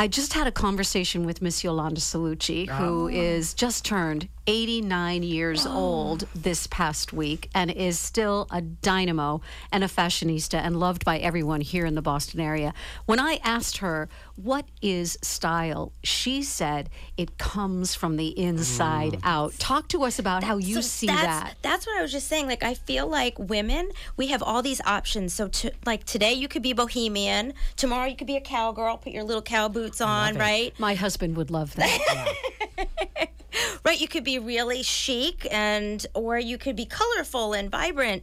I just had a conversation with Miss Yolanda Cellucci, who ah. is just turned 89 years oh. old this past week and is still a dynamo and a fashionista and loved by everyone here in the Boston area. When I asked her, What is style? she said, It comes from the inside mm. out. Talk to us about how you So see that's, that. That's what I was just saying. Like, I feel like women, we have all these options. So, to, like today, you could be bohemian. Tomorrow, you could be a cowgirl. Put your little cow boots on, right? My husband would love that. [LAUGHS] [LAUGHS] Right. You could be really chic, and or you could be colorful and vibrant.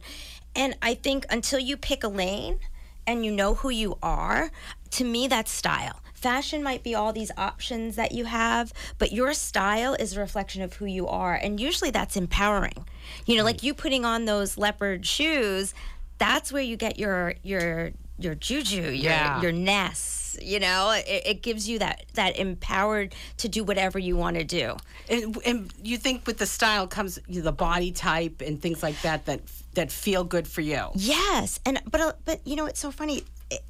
And I think until you pick a lane and you know who you are, to me, that's style. Fashion might be all these options that you have, but your style is a reflection of who you are. And usually that's empowering. You know, like you putting on those leopard shoes, that's where you get your your your juju, your Yeah. your You know, it, it gives you that that empowered to do whatever you want to do. And, and you think with the style comes the body type and things like that that that feel good for you. Yes, and but uh, but you know it's so funny. It,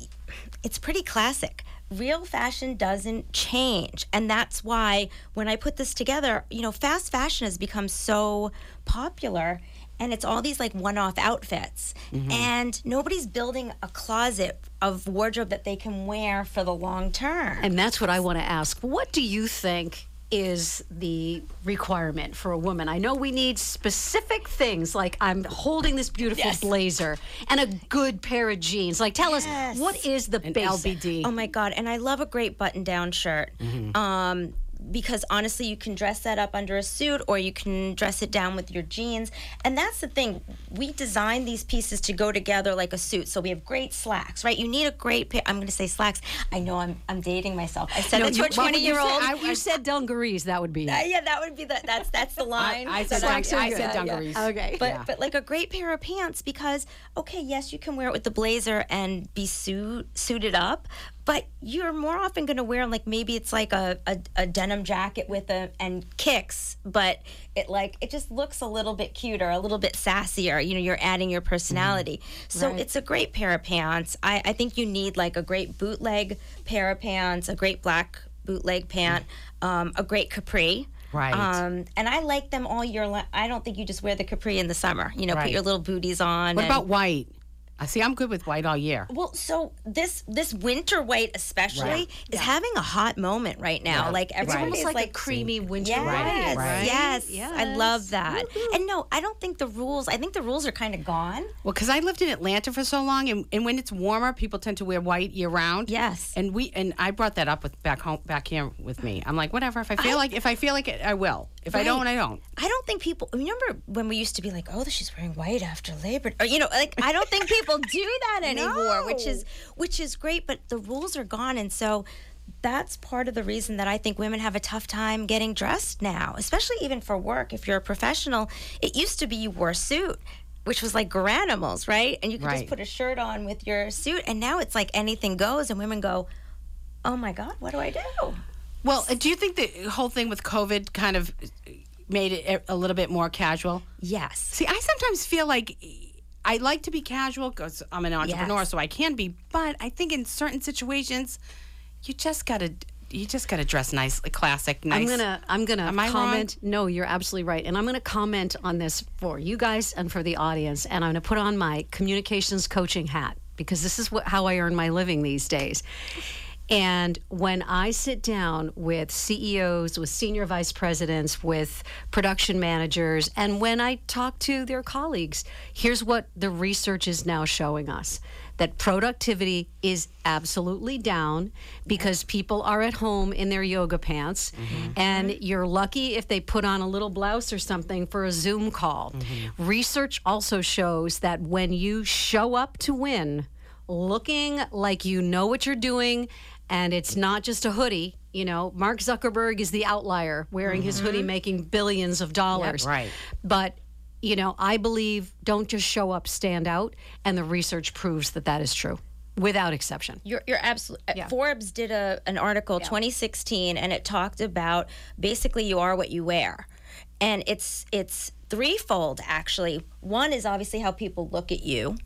it's pretty classic. Real fashion doesn't change, and that's why when I put this together, you know, fast fashion has become so popular. And it's all these like one-off outfits, and nobody's building a closet of wardrobe that they can wear for the long term. And that's what I want to ask. What do you think is the requirement for a woman? I know we need specific things like I'm holding this beautiful Yes. blazer and a good pair of jeans. Like tell Yes. us what is the An basic? LBD. Oh my god! And I love a great button-down shirt. Um, because honestly, you can dress that up under a suit, or you can dress it down with your jeans. And that's the thing. We design these pieces to go together like a suit. So we have great slacks, right? You need a great pair. I'm going to say slacks. I know I'm I'm dating myself. I said No, that to a 20 you year say? old. I, you said dungarees. That would be. Uh, yeah, that would be the that's that's the [LAUGHS] line. I said That dun- I yeah, said yeah. dungarees. Okay. But Yeah. but like a great pair of pants because okay, yes, you can wear it with the blazer and be suit suited up, but you're more often going to wear like maybe it's like a, a, a denim jacket with a and kicks, but it like it just looks a little bit cuter, a little bit sassier. You know, you're adding your personality. So Right. it's a great pair of pants. I, I think you need like a great bootleg pair of pants, a great black bootleg pant, um, a great capri. Right. Um, and I like them all year long. I don't think you just wear the capri in the summer. You know, put your little booties on. What and- about white? I see. I'm good with white all year. Well, so this this winter white especially Right. is having a hot moment right now. Like It's everybody's almost like, a creamy winter Yes, white, Right. yes, Yes. I love that. And no, I don't think the rules. I think the rules are kind of gone. Well, because I lived in Atlanta for so long, and, and when it's warmer, people tend to wear white year round. Yes. And we and I brought that up with back home back here with me. I'm like, whatever. If I feel like if I feel like it, I will. If I don't, I don't. I don't think people remember when we used to be like, "Oh, she's wearing white after Labor," or you know, like I don't think people do that [LAUGHS] anymore, which is which is great. But the rules are gone, and so that's part of the reason that I think women have a tough time getting dressed now, especially even for work. If you're a professional, it used to be you wore a suit. Which was like Garanimals, right? And you could Right. just put a shirt on with your suit, and now it's like anything goes, and women go, "Oh my God, what do I do?" Well, uh, do you think the whole thing with COVID kind of made it a- a little bit more casual? Yes. See, I sometimes feel like I like to be casual because I'm an entrepreneur, Yes. so I can be. But I think in certain situations, you just gotta you just gotta dress nice, classic, nice. I'm gonna I'm gonna Am comment. No, you're absolutely right, and I'm gonna comment on this for you guys and for the audience, and I'm gonna put on my communications coaching hat because this is what, how I earn my living these days. And when I sit down with CEOs, with senior vice presidents, with production managers, and when I talk to their colleagues, here's what the research is now showing us that productivity is absolutely down because people are at home in their yoga pants, mm-hmm. and you're lucky if they put on a little blouse or something for a Zoom call. Mm-hmm. Research also shows that when you show up to win, looking like you know what you're doing and it's not just a hoodie. You know, Mark Zuckerberg is the outlier wearing his hoodie mm-hmm. making billions of dollars. right. But you know, I believe don't just show up, stand out. And the research proves that that is true without exception. You're, you're absolutely. Uh, Forbes did a an article 2016, and it talked about basically you are what you wear, and it's it's threefold actually. One is obviously how people look at you.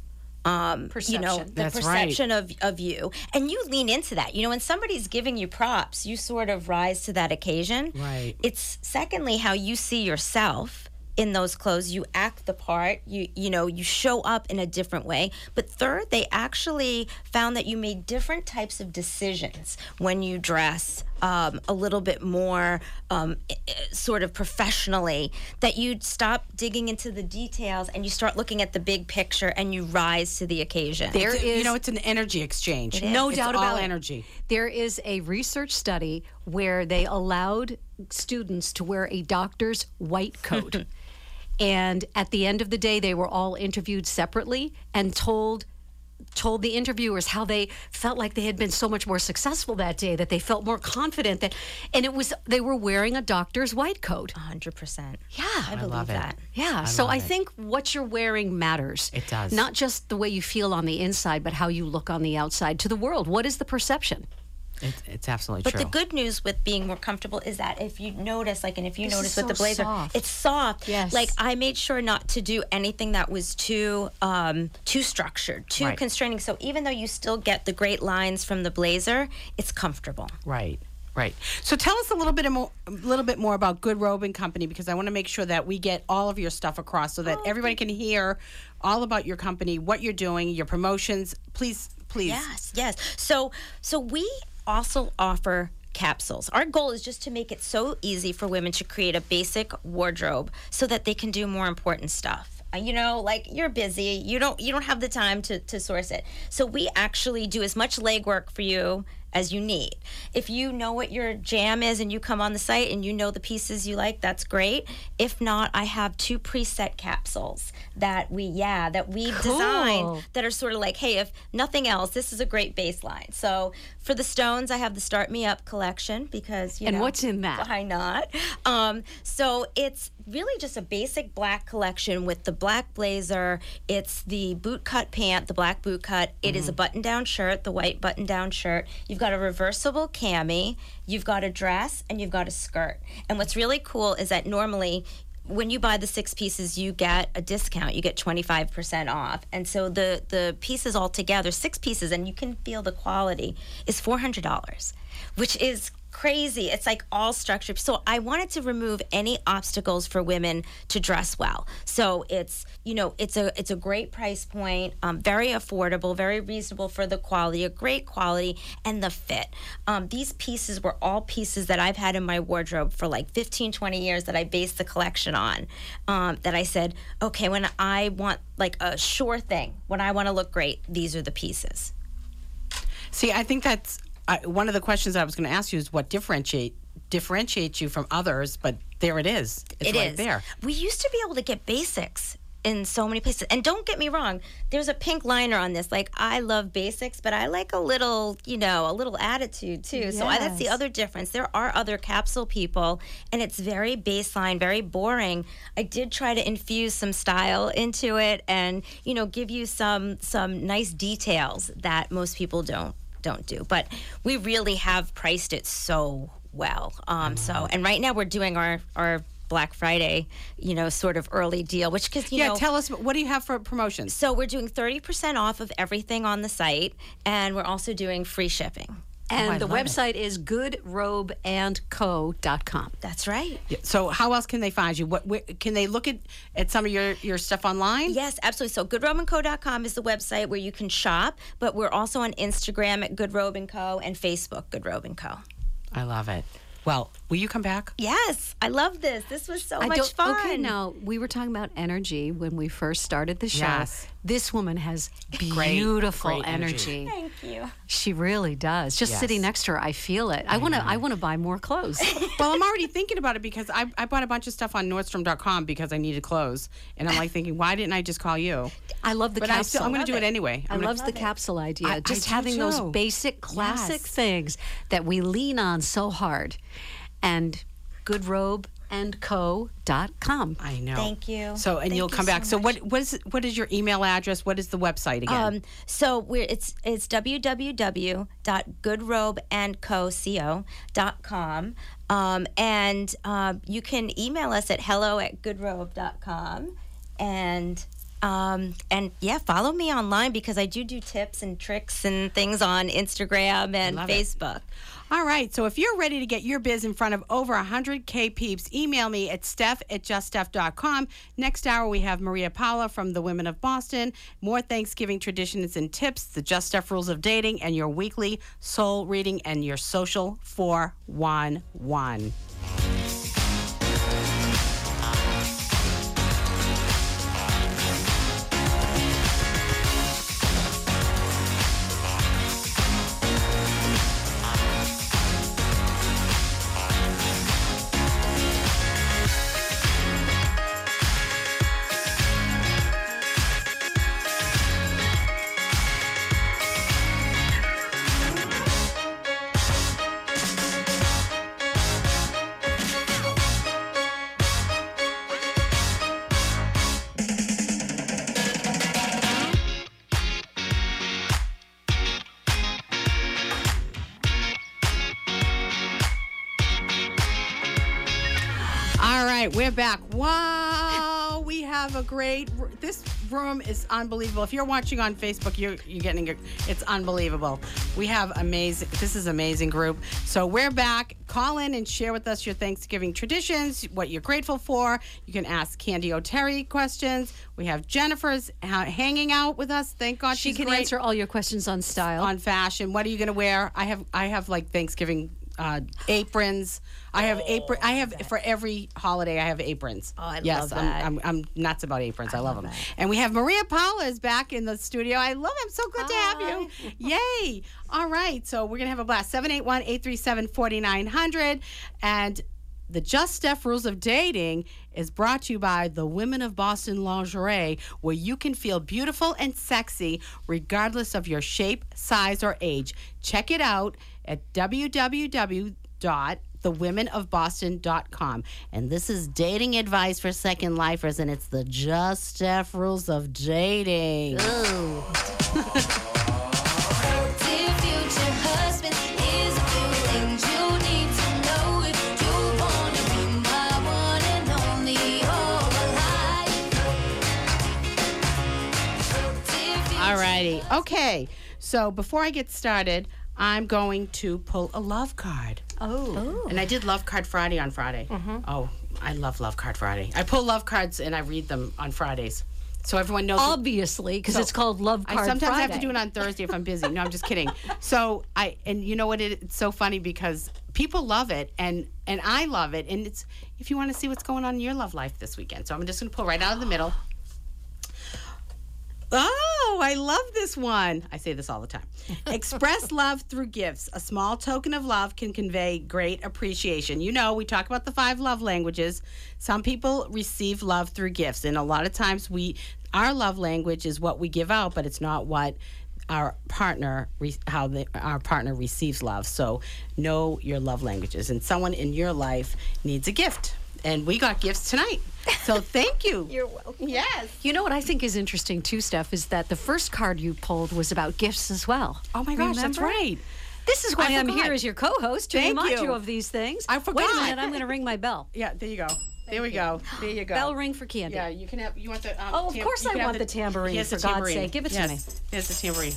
Um, perception. You know, the That's right. perception of, of you. And you lean into that. You know, when somebody's giving you props, you sort of rise to that occasion. Right. It's secondly how you see yourself in those clothes. You act the part. You you know, you show up in a different way. But third, they actually found that you made different types of decisions when you dress um, a little bit more um, i- i- sort of professionally. That you stop digging into the details and you start looking at the big picture and you rise to the occasion. There a- is you know, it's an energy exchange. It is. no It's doubt all about it. energy. There is a research study where they allowed students to wear a doctor's white coat. [LAUGHS] and at the end of the day, they were all interviewed separately and told told the interviewers how they felt like they had been so much more successful that day that they felt more confident that and it was they were wearing a doctor's white coat 100%. yeah I believe love it. that. yeah so i it. think what you're wearing matters It does. not just the way you feel on the inside but how you look on the outside to the world what is the perception It's, it's absolutely But true. But the good news with being more comfortable is that if you notice, like, and if you This notice is with the blazer, soft. it's soft. Yes. Like I made sure not to do anything that was too um, too structured, too Right. constraining. So even though you still get the great lines from the blazer, it's comfortable. Right. Right. So tell us a little bit more, a little bit more about GoodRobe and Company because I want to make sure that we get all of your stuff across so that Oh, everybody can hear all about your company, what you're doing, your promotions. Please, please. Yes, yes. So so we also offer capsules. Our goal is just to make it so easy for women to create a basic wardrobe so that they can do more important stuff. Uh, You know, like you're busy, you don't you don't have the time to to source it. So we actually do as much legwork for you as you need. If you know what your jam is and you come on the site and you know the pieces you like, that's great. If not, I have two preset capsules that we yeah, that we Cool. designed that are sort of like, hey, if nothing else, this is a great baseline. So for the Stones, I have the Start Me Up collection because you And know what's in that? Why not? Um, so it's really just a basic black collection with the black blazer. It's the boot cut pant, the black boot cut. It is a mm-hmm. button down shirt, the white button down shirt. You've got a reversible cami. You've got a dress, and you've got a skirt. And what's really cool is that normally when you buy the six pieces, you get a discount. You get 25% off. And so the, the pieces all together, six pieces, and you can feel the quality, is $400, which is crazy. It's like all structured. So I wanted to remove any obstacles for women to dress well. So it's, you know, it's a it's a great price point, um, very affordable, very reasonable for the quality, a great quality, and the fit. Um, these pieces were all pieces that I've had in my wardrobe for like 15, 20 years that I based the collection on. Um, that I said, okay, when I want like a sure thing, when I want to look great, these are the pieces. See, I think that's I, one of the questions I was going to ask you is what differentiate differentiates you from others, but there it is. It's It right is. there. We used to be able to get basics in so many places. And don't get me wrong, there's a pink liner on this. Like I love basics, but I like a little, you know, a little attitude too. So I, that's the other difference. There are other capsule people and it's very baseline, very boring. I did try to infuse some style into it and, you know, give you some some nice details that most people don't don't do. But we really have priced it so well. Um, so and right now we're doing our our Black Friday, you know, sort of early deal, which because you yeah, know. tell us what do you have for promotions? so we're doing 30% off of everything on the site, and we're also doing free shipping. Oh, and I the love it. website is goodrobeandco.com That's right. Yeah, So how else can they find you? What where, can they look at at some of your your stuff online? Yes, absolutely. So goodrobeandco.com is the website where you can shop, but we're also on Instagram at GoodRobe and Co. and Facebook GoodRobe and Co. I love it. Well, will you come back? Yes, I love this. This was so I much don't- fun. Okay, now we were talking about energy when we first started the show. Yes. This woman has beautiful great energy. energy. Thank you. She really does. Just Yes. sitting next to her, I feel it. I want to. I want to buy more clothes. [LAUGHS] well, I'm already thinking about it because I, I bought a bunch of stuff on Nordstrom.com because I needed clothes, and I'm like thinking, why didn't I just call you? I love the But capsule. I still, I'm going to do it anyway. I I'm gonna- love the capsule idea. I- I Just do having those basic classic Yes. things that we lean on so hard. And Good Robe womenofboston.com. I know. Thank you. So, and Thank you'll come so back. So, much. what what is what is your email address? What is the website again? Um, so we're it's it's www.goodrobeandco.com. Um, and um, you can email us at hello at goodrobe.com. And um, and yeah, follow me online because I do do tips and tricks and things on Instagram and love it. All right. So if you're ready to get your biz in front of over 100K peeps, email me at steph at juststeph.com. Next hour, we have Maria Paula from the Women of Boston. More Thanksgiving traditions and tips, the Just Steph rules of dating, and your weekly soul reading and your social 411. Back. Wow, we have a great. This room is unbelievable. If you're watching on Facebook, you're you're getting. It's unbelievable. We have amazing. This is amazing group. So we're back. Call in and share with us your Thanksgiving traditions, what you're grateful for. You can ask Candy O'Terry questions. We have Jennifer's hanging out with us. Thank God She can great answer all your questions on style. on fashion. What are you going to wear? I have I have like Thanksgiving uh, aprons. I have apron. I have for every holiday. I have aprons. Oh, I yes, love I'm- that. I'm, I'm nuts about aprons. I, love, them. And we have Maria Paula is back in the studio. I love him. So good to have you. [LAUGHS] Yay! All right, so we're gonna have a blast. 781-837-4900 and. The Just Steph Rules of Dating is brought to you by the Women of Boston Lingerie, where you can feel beautiful and sexy regardless of your shape, size, or age. Check it out at www.thewomenofboston.com. And this is dating advice for second lifers, and it's the Just Steph Rules of Dating. [LAUGHS] Dear future husband, here's a few things you need to know if you wanna be my one and only all alive. All righty. Okay. So before I get started, I'm going to pull a love card. Oh. oh. And I did Love Card Friday on Friday. Mm-hmm. Oh, I love Love Card Friday. I pull love cards and I read them on Fridays. So everyone knows. Obviously, because So, it's called Love I Card sometimes have to do it on Thursday if I'm busy. No, I'm just kidding. [LAUGHS] So I and you know what? It, it's so funny because people love it and and I love it. And it's if you want to see what's going on in your love life this weekend. So I'm just going to pull right out of the middle. Oh, I love this one. I say this all the time. [LAUGHS] Express love through gifts. A small token of love can convey great appreciation. You know, we talk about the five love languages. Some people receive love through gifts, and a lot of times we our love language is what we give out, but it's not what our partner how the, our partner receives love. So know your love languages, and someone in your life needs a gift, and we got gifts tonight. So thank you. [LAUGHS] You're welcome. yes. You know what I think is interesting too, Steph, is that the first card you pulled was about gifts as well. Oh my gosh, that's right. This is why I I'm here as your co-host to Thank remind you. you. of these things. I Wait a forgot. minute, I'm going to ring my bell. [LAUGHS] Yeah, there you go. there we go. [GASPS] There you go. Bell ring for candy. Yeah, you can have. You want the? Um, Oh, of tam- course you I can have want the tambourine, Here's the for God's tambourine. sake. Give it to yes, me. Here's the tambourine.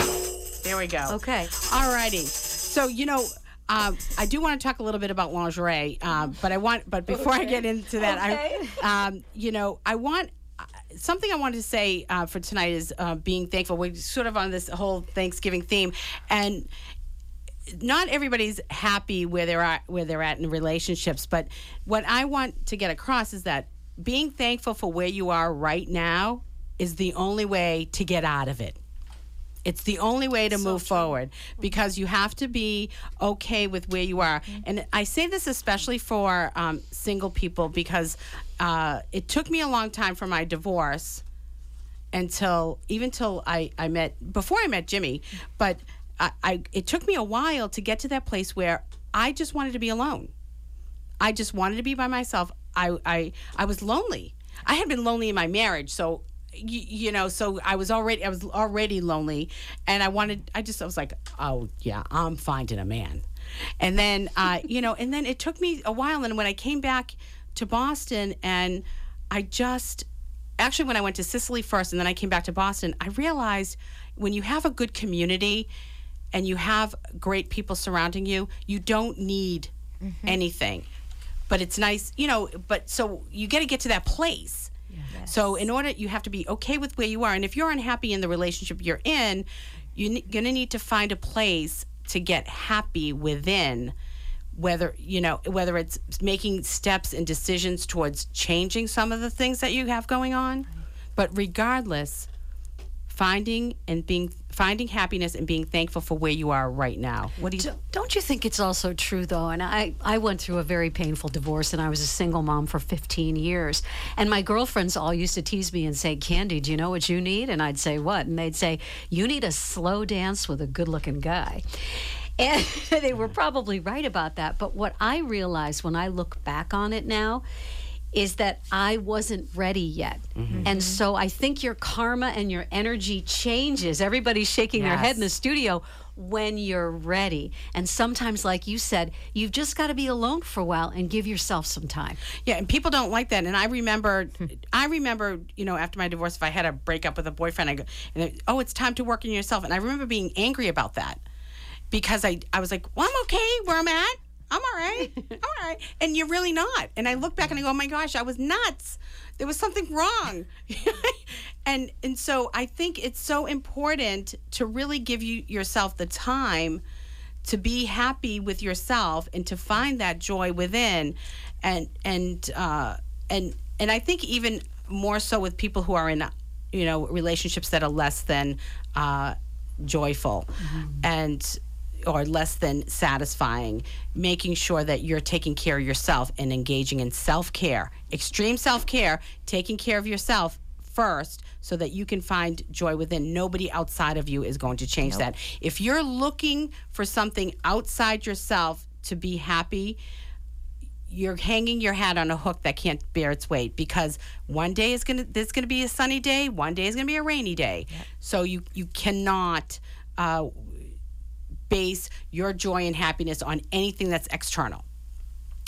There we go. Okay. Alrighty. So you know. Um, I do want to talk a little bit about lingerie, um, but I want, but before I get into that, I, um, you know, I want uh, something I wanted to say uh, for tonight is uh, being thankful. We're sort of on this whole Thanksgiving theme, and not everybody's happy where they're at where they're at in relationships but what i want to get across is that being thankful for where you are right now is the only way to get out of it it's the only way to move forward because you have to be okay with where you are. And I say this especially for um, single people because uh, it took me a long time for my divorce until even till I, I met before I met Jimmy, but I, I it took me a while to get to that place where I just wanted to be alone. I just wanted to be by myself. I I I was lonely. I had been lonely in my marriage, so you, you know, so I was already I was already lonely, and I wanted. I just I was like, oh yeah, I'm finding a man, and then uh, [LAUGHS] you know, and then it took me a while, and when I came back to Boston, and I just actually when I went to Sicily first, and then I came back to Boston, I realized when you have a good community and you have great people surrounding you, you don't need anything. But it's nice, you know, but so you got to get to that place. So in order you have to be okay with where you are. And if you're unhappy in the relationship you're in, you're going to need to find a place to get happy within whether you know whether it's making steps and decisions towards changing some of the things that you have going on. But regardless finding and being finding happiness and being thankful for where you are right now what do you Don't- Don't you think it's also true though? And I, I went through a very painful divorce and I was a single mom for 15 years. And my girlfriends all used to tease me and say, Candy, do you know what you need? And I'd say, What? And they'd say, You need a slow dance with a good looking guy. [LAUGHS] And they were probably right about that. But what I realized when I look back on it now is that I wasn't ready yet. Mm-hmm. And mm-hmm. so I think your karma and your energy changes. Everybody's shaking their head in the studio when you're ready. And sometimes, like you said, you've just got to be alone for a while and give yourself some time. Yeah, and people don't like that. And I remember, [LAUGHS] I remember, you know, after my divorce, if I had a breakup with a boyfriend, I go, and it, oh, it's time to work on yourself. And I remember being angry about that because I, I was like, well, I'm okay where I'm at. I'm all right. [LAUGHS] I'm all right. And you're really not. And I look back and I go, oh my gosh, I was nuts. There was something wrong. [LAUGHS] and and so I think it's so important to really give you yourself the time to be happy with yourself and to find that joy within and and uh and and I think even more so with people who are in you know relationships that are less than uh joyful and or less than satisfying making sure that you're taking care of yourself and engaging in self-care extreme self-care taking care of yourself first so that you can find joy within. Nobody outside of you is going to change that. If you're looking for something outside yourself to be happy, you're hanging your hat on a hook that can't bear its weight because one day is gonna there's gonna be a sunny day, one day is gonna be a rainy day. So you you cannot uh, base your joy and happiness on anything that's external.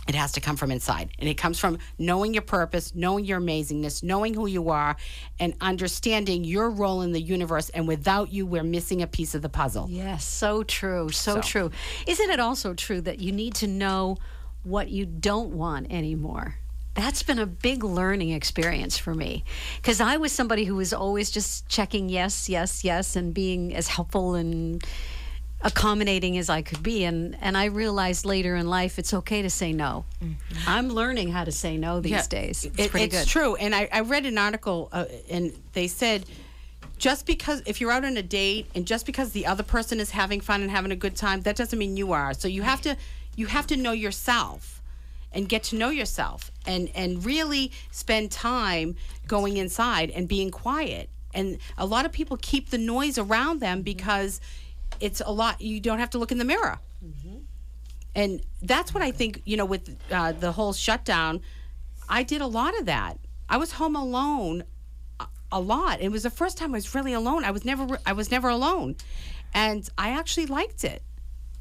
It has to come from inside. And it comes from knowing your purpose, knowing your amazingness, knowing who you are, and understanding your role in the universe. And without you, we're missing a piece of the puzzle. Yes, so true, so, So. true. Isn't it also true that you need to know what you don't want anymore? That's been a big learning experience for me because I was somebody who was always just checking yes, yes, yes, and being as helpful and accommodating as I could be. And, and I realized later in life it's okay to say no. I'm learning how to say no these Yeah, days. It's it- pretty it's good. true. And I, I read an article, uh, and they said just because if you're out on a date and just because the other person is having fun and having a good time, that doesn't mean you are. So you have to you have to know yourself and get to know yourself and and really spend time going inside and being quiet. And a lot of people keep the noise around them because it's a lot. You don't have to look in the mirror. And that's what I think, you know, with uh, the whole shutdown, I did a lot of that. I was home alone a- a lot. It was the first time I was really alone. I was never I was never alone. And I actually liked it.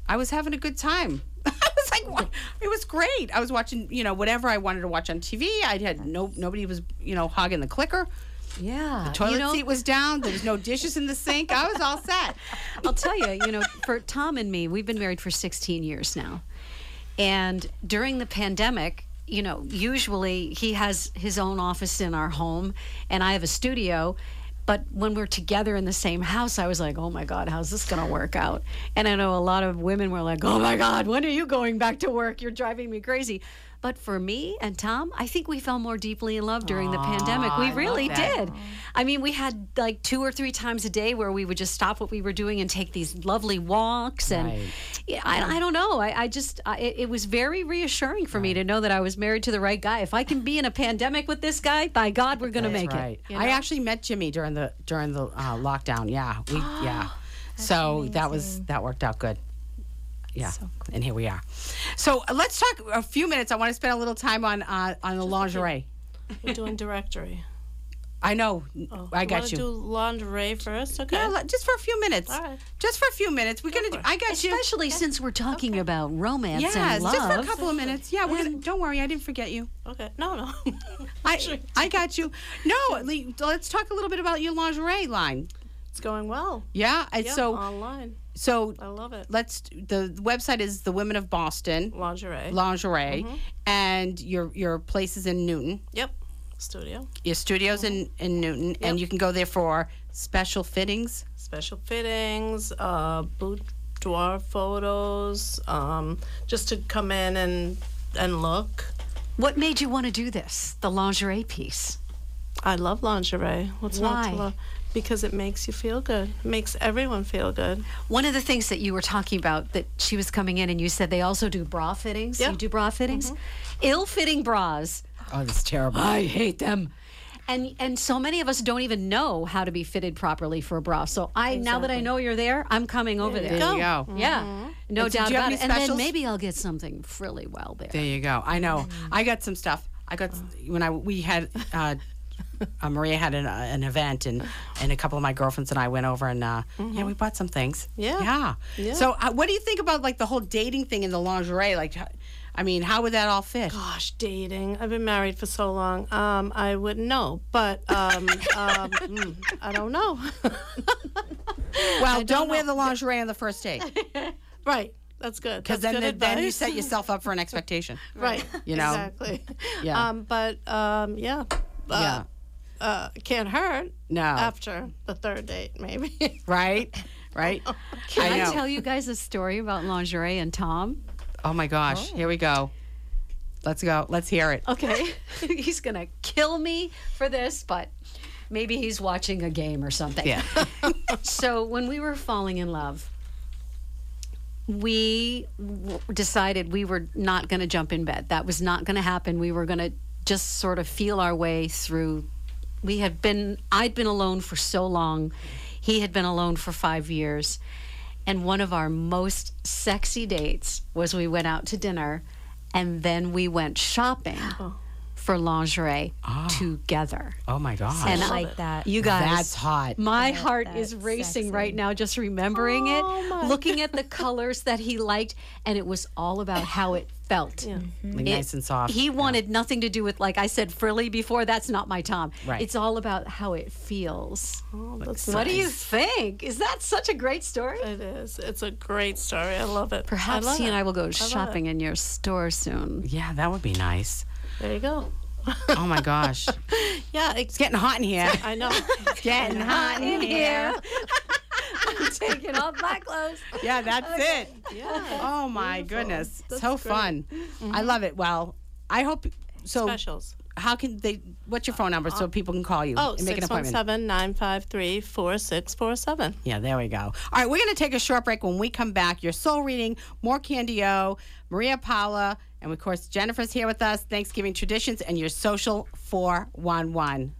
I was having a good time. [LAUGHS] I was like, "What?" it was great. I was watching, you know, whatever I wanted to watch on TV. I had no nobody was, you know, hogging the clicker. Yeah. The toilet you know, seat was down. There was no dishes in the sink. I was all set. [LAUGHS] I'll tell you, you know, for Tom and me, we've been married for 16 years now. And during the pandemic, you know, usually he has his own office in our home and I have a studio. But when we're together in the same house, I was like, oh my God, how's this going to work out? And I know a lot of women were like, oh my God, when are you going back to work? You're driving me crazy. But for me and Tom, I think we fell more deeply in love during the pandemic. We I really that. did. I mean, we had like two or three times a day where we would just stop what we were doing and take these lovely walks. And Right. yeah, I, I don't know. I, I just, I, it, it was very reassuring for me to know that I was married to the right guy. If I can be in a pandemic with this guy, by God, we're going to make right. it. you I actually met Jimmy during the during the uh, lockdown. Yeah, we [GASPS] yeah. So that was that worked out good. Yeah, so and here we are. So uh, let's talk a few minutes. I want to spend a little time on uh, on the lingerie. We're doing directory. I know. I got wanna you. do lingerie first? Okay. Yeah, just for a few minutes. All right. Just for a few minutes. We're gonna. Do, I got you. Especially since we're talking about romance Yes, and love. just for a couple of minutes. Yeah, we're gonna. Don't worry, I didn't forget you. Okay. No, no. [LAUGHS] I I got you. No, let's talk a little bit about your lingerie line. It's going well. Yeah, and Yeah, so online. So I love it. let's. The website is the Women of Boston Lingerie. lingerie, Mhm. and your your place is in Newton. Yep. Studio. Your studio's in in Newton, and you can go there for special fittings. Special fittings, uh, boudoir photos, um, just to come in and and look. What made you want to do this, the lingerie piece? I love lingerie. What's not Why? to love? Because it makes you feel good. It makes everyone feel good. One of the things that you were talking about that she was coming in and you said they also do bra fittings. Yeah. You do bra fittings? Mm-hmm. Ill-fitting bras. Oh, that's terrible. I hate them. And and so many of us don't even know how to be fitted properly for a bra. So I now that I know you're there, I'm coming over there. There you go. Yeah. No And doubt do you have about any it. And then maybe I'll get something frilly well there. There you go. I know. Mm. I got some stuff. I got when I we had uh, uh, Maria had an, uh, an event and and a couple of my girlfriends and I went over and uh, yeah we bought some things. Mm-hmm. Yeah. Yeah. Yeah. So uh, what do you think about like the whole dating thing in the lingerie? Like, I mean, how would that all fit? Gosh, dating. I've been married for so long. Um, I wouldn't know, but um, [LAUGHS] um, mm, I don't know. [LAUGHS] Well, don't don't, wear know. the lingerie on the first date [LAUGHS] right. That's good. because then then you set yourself up for an expectation. right. You know? exactly. Yeah. Um, but um, yeah. Uh, yeah. Uh, can't hurt. No. After the third date, maybe. [LAUGHS] Right. Right. Can I, know. tell you guys a story about lingerie and Tom? Oh my gosh. Here we go. Let's go. Let's hear it. Okay. [LAUGHS] he's going to kill me for this, but maybe he's watching a game or something. Yeah. [LAUGHS] so when we were falling in love, we w- decided we were not going to jump in bed. That was not going to happen. We were going to just sort of feel our way through. We had been, I'd been alone for so long. He had been alone for five years. And one of our most sexy dates was we went out to dinner and then we went shopping oh. For lingerie ah. together. Oh my gosh. And I I- like that. You guys, That's hot. My bet heart is racing sexy. right now just remembering Oh, it, looking at the [LAUGHS] colors that he liked, and it was all about how it felt. Mm-hmm. Like It- nice and soft. He wanted nothing to do with, like I said, frilly before. That's not my Tom. Right. It's all about how it feels. Oh, that's What do you think? Is that such a great story? It is. It's a great story. I love it. Perhaps love he and. I will go love it. shopping in your store soon. Yeah, that would be nice. There you go. Oh my gosh. [LAUGHS] Yeah, it's It's getting hot in here. I know. It's getting hot in here. [LAUGHS] I'm taking off my clothes. Yeah, that's it. Yeah. Oh my Beautiful. goodness. That's so great. fun. Mm-hmm. I love it. Well, I hope so. Specials. How can they? What's your phone number so uh, people can call you Oh, and make an appointment? 617 953 4647. Yeah, there we go. All right, we're going to take a short break. When we come back, your soul reading, more Candy O, Maria Paula, and of course, Jennifer's here with us, Thanksgiving traditions, and your social 411.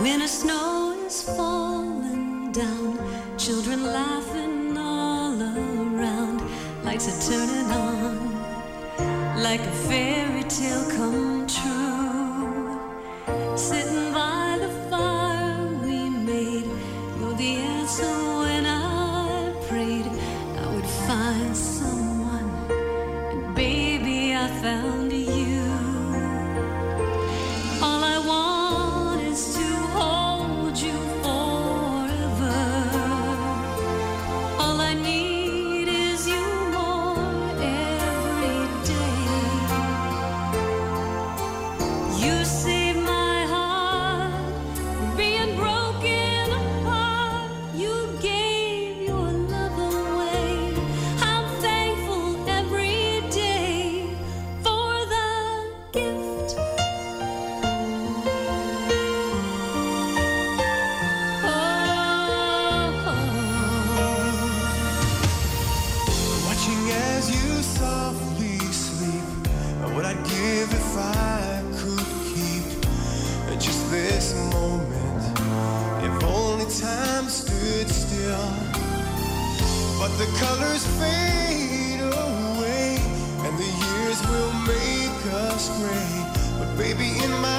Winter snow is falling down, children laughing all around, lights are turning on, like a fairy tale come true. Sitting colors fade away, and the years will make us gray. But baby, in my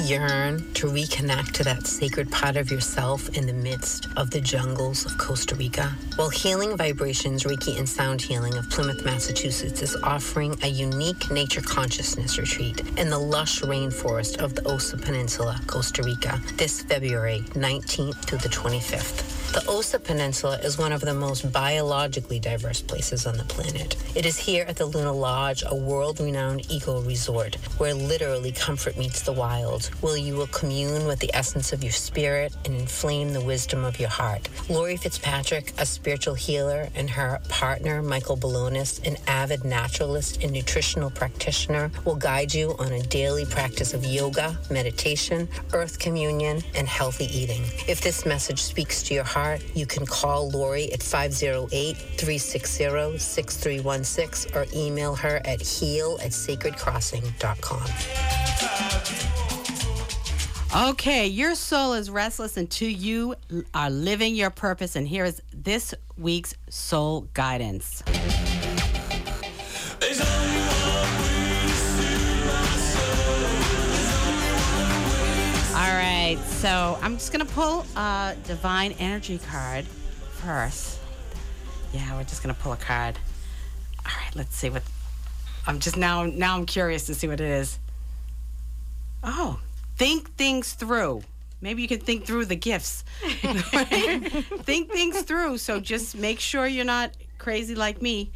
yearn to reconnect to that sacred part of yourself in the midst of the jungles of Costa Rica? Well, Healing Vibrations Reiki and Sound Healing of Plymouth, Massachusetts is offering a unique nature consciousness retreat in the lush rainforest of the Osa Peninsula, Costa Rica, this February 19th through the 25th. The Osa Peninsula is one of the most biologically diverse places on the planet. It is here at the Luna Lodge, a world renowned eco resort, where literally comfort meets the wild, where you will commune with the essence of your spirit and inflame the wisdom of your heart. Lori Fitzpatrick, a spiritual healer, and her partner, Michael Balonis, an avid naturalist and nutritional practitioner, will guide you on a daily practice of yoga, meditation, earth communion, and healthy eating. If this message speaks to your heart, you can call Lori at 508 360 6316 or email her at heal at sacredcrossing.com. Okay, your soul is restless until you are living your purpose. And here is this week's soul guidance. Right, so I'm just gonna pull a divine energy card first. Yeah, we're just gonna pull a card. All right, let's see what. I'm just now. Now I'm curious to see what it is. Oh, think things through. Maybe you can think through the gifts. [LAUGHS] think things through. So just make sure you're not crazy like me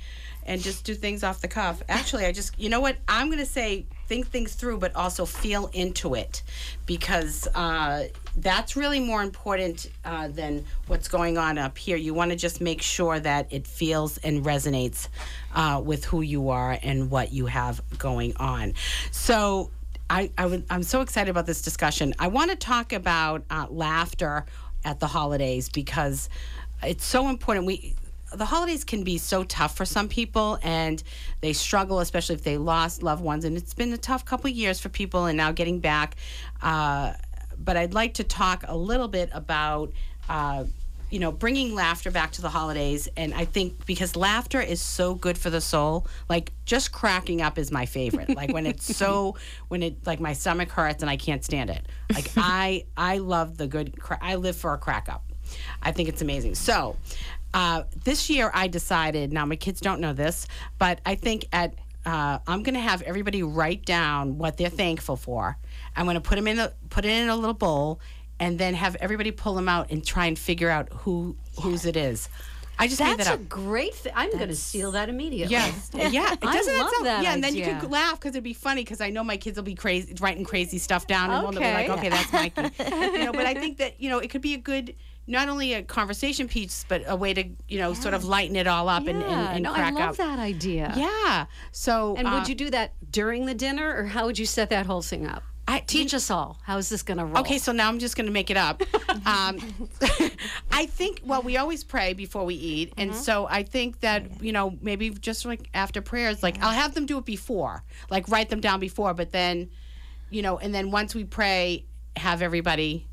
and just do things off the cuff. Actually, I just, you know what? I'm to say think things through, but also feel into it because uh, that's really more important uh, than what's going on up here. You want to just make sure that it feels and resonates uh, with who you are and what you have going on. So, I, I would, I'm so excited about this discussion. I want to talk about uh, laughter at the holidays because it's so important. We the holidays can be so tough for some people and they struggle especially if they lost loved ones. And it's been a tough couple of years for people and now getting back. Uh, but i'd like to talk a little bit about uh, you know bringing laughter back to the holidays. And i think because laughter is so good for the soul like just cracking up is my favorite. Like when it's so [LAUGHS] when it like my stomach hurts and i can't stand it. Like [LAUGHS] i i love the good cra- i live for a crack up. I think it's amazing. So, uh, this year I decided. Now my kids don't know this, but I think at uh, I'm going to have everybody write down what they're thankful for. I'm going to put them in the put it in a little bowl, and then have everybody pull them out and try and figure out who whose it is. I just made That's that a up. great thing. I'm going to steal that immediately. Yeah, [LAUGHS] yeah. It I doesn't love sound, that Yeah, and then you idea. could laugh because it'd be funny because I know my kids will be crazy writing crazy stuff down, and one will be like, Okay. okay, that's Mikey. [LAUGHS] you know, but I think that you know it could be a good. Not only a conversation piece, but a way to, you know, sort of lighten it all up and, and, Yeah, and no, I love up. that idea. Yeah. So, And uh, would you do that during the dinner, or how would you set that whole thing up? I, Teach us all. How is this going to roll? Okay, so now I'm just going to make it up. [LAUGHS] um, [LAUGHS] I think, well, we always pray before we eat. And Mm-hmm. so I think that, you know, maybe just like after prayers, like I'll have them do it before, like write them down before, but then, you know, and then once we pray, have everybody,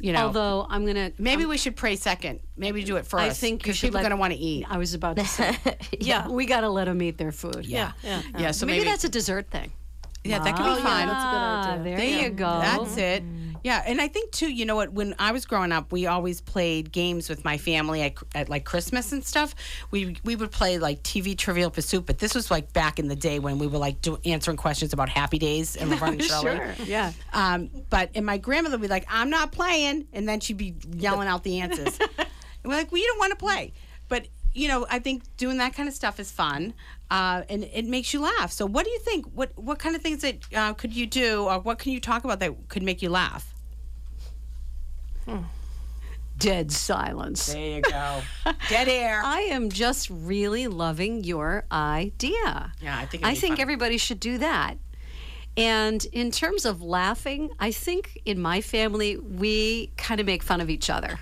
you know. Although I'm to. maybe we should pray second. Maybe do it first. I think because people are to want to eat. I was about to [LAUGHS] say. yeah, we got to let them eat their food. Yeah, yeah. Yeah, so maybe, maybe- that's a dessert thing. Yeah, that could Oh, be yeah, that's a good idea. There you go. That's it. Yeah, and I think too, you know what? When I was growing up, we always played games with my family at, at like Christmas and stuff. We we would play like TV Trivial Pursuit, but this was like back in the day when we were like do, answering questions about Happy Days and [LAUGHS] Laverne and Shirley. Sure, yeah. Um, but and my grandmother would be like, "I'm not playing," and then she'd be yelling out the answers. [LAUGHS] and we're like, "Well, don't want to play," but you know, I think doing that kind of stuff is fun, uh, and it makes you laugh. So, what do you think? What what kind of things that uh, could you do, or what can you talk about that could make you laugh? [LAUGHS] Dead silence. There you go. [LAUGHS] Dead air. I am just really loving your idea. Yeah, I think. I think fun. everybody should do that. And in terms of laughing, I think in my family, we kind of make fun of each other.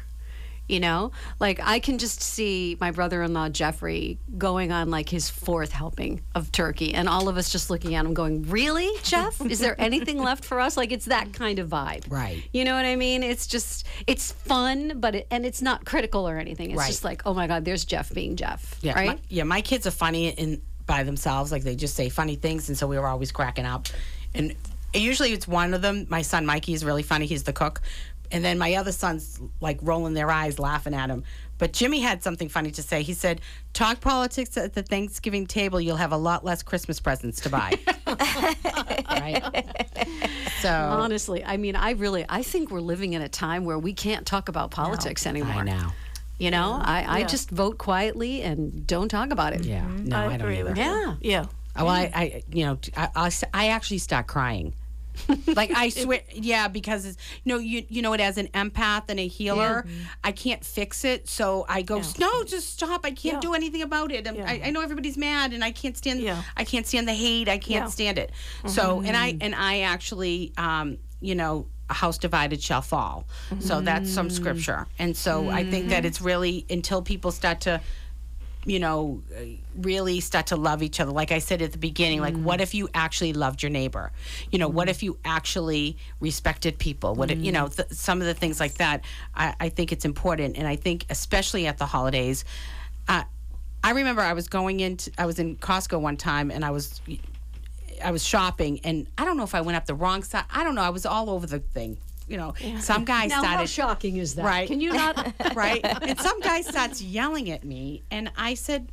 You know, like I can just see my brother in law, Jeffrey, going on like his fourth helping of turkey, and all of us just looking at him going, Really, Jeff? Is there anything left for us? Like it's that kind of vibe. Right. You know what I mean? It's just, it's fun, but it, and it's not critical or anything. It's Right. just like, oh my God, there's Jeff being Jeff. Yeah, right? my, yeah. My kids are funny in by themselves. Like they just say funny things, and so we were always cracking up. And usually it's one of them. My son Mikey is really funny. He's the cook, and then my other sons like rolling their eyes, laughing at him. But Jimmy had something funny to say. He said, "Talk politics at the Thanksgiving table. You'll have a lot less Christmas presents to buy." [LAUGHS] right. So Honestly, I mean, I really, I think we're living in a time where we can't talk about politics anymore. I know. You know, I, I Yeah. just vote quietly and don't talk about it. Yeah. Mm-hmm. No, I, don't agree either. with you. Yeah. Yeah. Oh, I, I, you know, I, I, I actually start crying. [LAUGHS] like I swear, yeah, because it's, you know, you you know, it as an empath and a healer, mm-hmm. I can't fix it, so I go, no, just stop. I can't Yeah. do anything about it. I'm- I, I know everybody's mad, and I can't stand, Yeah. I can't stand the hate. I can't Yeah. stand it. So, and I mm-hmm. and I actually, um, you know. A house divided shall fall. So that's some mm. scripture. And so I think that mm-hmm. it's really until people start to you know, really start to love each other. Like I said at the beginning, like what if you actually loved your neighbor? You know, what if you actually respected people? What if, you know, th- some of the things like that. I, I think it's important, and I think especially at the holidays. Uh, I remember I was going into, I was in Costco one time, and I was. I was shopping, and I don't know if I went up the wrong side. I don't know. I was all over the thing. You know, some guy Now, started. how shocking is that? Right. Can you not? [LAUGHS] right? And some guy starts yelling at me, and I said,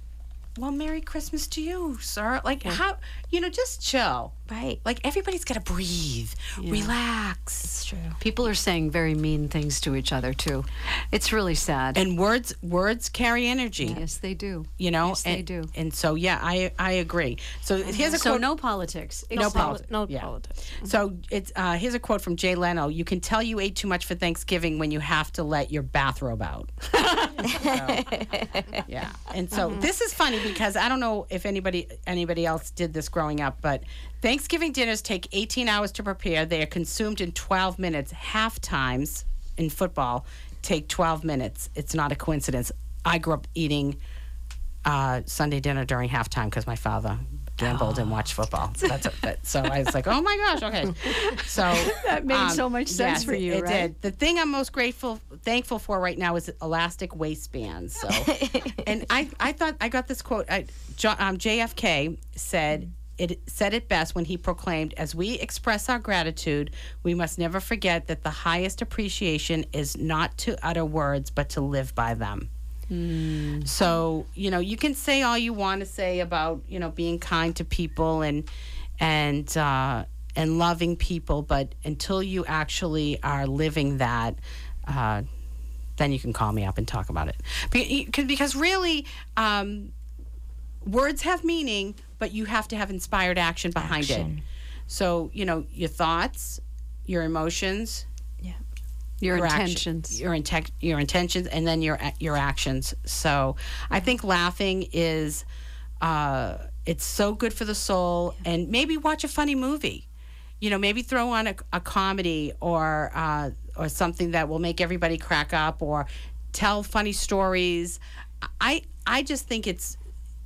"Well, Merry Christmas to you, sir. Like, how? You know, just chill. Right. Like everybody's got to breathe, relax. It's true. People are saying very mean things to each other too. It's really sad. And words, words carry energy. yes, they do. You know, Yes, and, they do. And so, yeah, I I agree. So here's a So quote. no politics. No except- politics. No Yeah. politics. So it's uh, here's a quote from Jay Leno. You can tell you ate too much for Thanksgiving when you have to let your bathrobe out. So, [LAUGHS] yeah, and so this is funny because I don't know if anybody anybody else did this growing up, but Thanksgiving dinners take 18 hours to prepare. They are consumed in 12 minutes. Half times in football take 12 minutes. It's not a coincidence. I grew up eating uh, Sunday dinner during halftime because my father gambled and watched football. So [LAUGHS] that's that, so I was like, oh my gosh, okay. So [LAUGHS] That made so much sense yes, for you, It right? did. The thing I'm most grateful, thankful for right now is elastic waistbands. So, [LAUGHS] and I, I thought I got this quote. I, um, JFK said. It said it best when he proclaimed, As we express our gratitude, we must never forget that the highest appreciation is not to utter words, but to live by them. So, you know, you can say all you want to say about, you know, being kind to people and and uh and loving people, but until you actually are living that, uh, then you can call me up and talk about it. Because, because really, um, words have meaning, but you have to have inspired action behind it. So, you know, your thoughts, your emotions, Your action- intentions. your inten- your intentions, and then your your actions. So, I think laughing is, uh, it's so good for the soul. And maybe watch a funny movie. You know, maybe throw on a, a comedy or uh, or something that will make everybody crack up, or tell funny stories. I I just think it's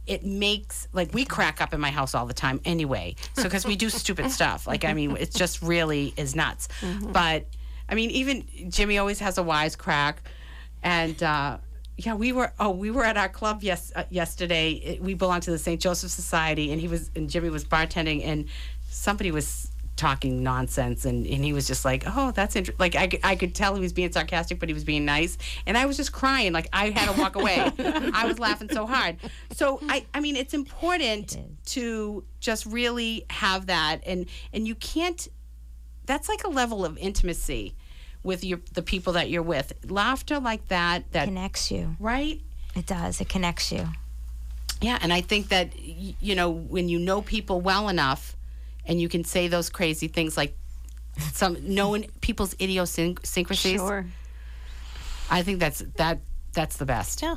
it makes like we crack up in my house all the time anyway. So because we do stupid stuff. Like I mean, it just really is nuts. But I mean, even Jimmy always has a wisecrack, and uh, yeah, we were oh we were at our club yes uh, yesterday. It- we belong to the St. Joseph Society, and he was and Jimmy was bartending, and somebody was talking nonsense and, and he was just like oh that's interesting like I, could- I could tell he was being sarcastic but he was being nice and i was just crying like i had to walk away. I was laughing so hard. So i i mean it's important to just really have that and and you can't that's like a level of intimacy with your the people that you're with. Laughter like that that connects you. Right? It does. It connects you. yeah and i think that you know when you know people well enough and you can say those crazy things like some knowing people's idiosyncrasies. Sure. i think that's that that's the best. Yeah.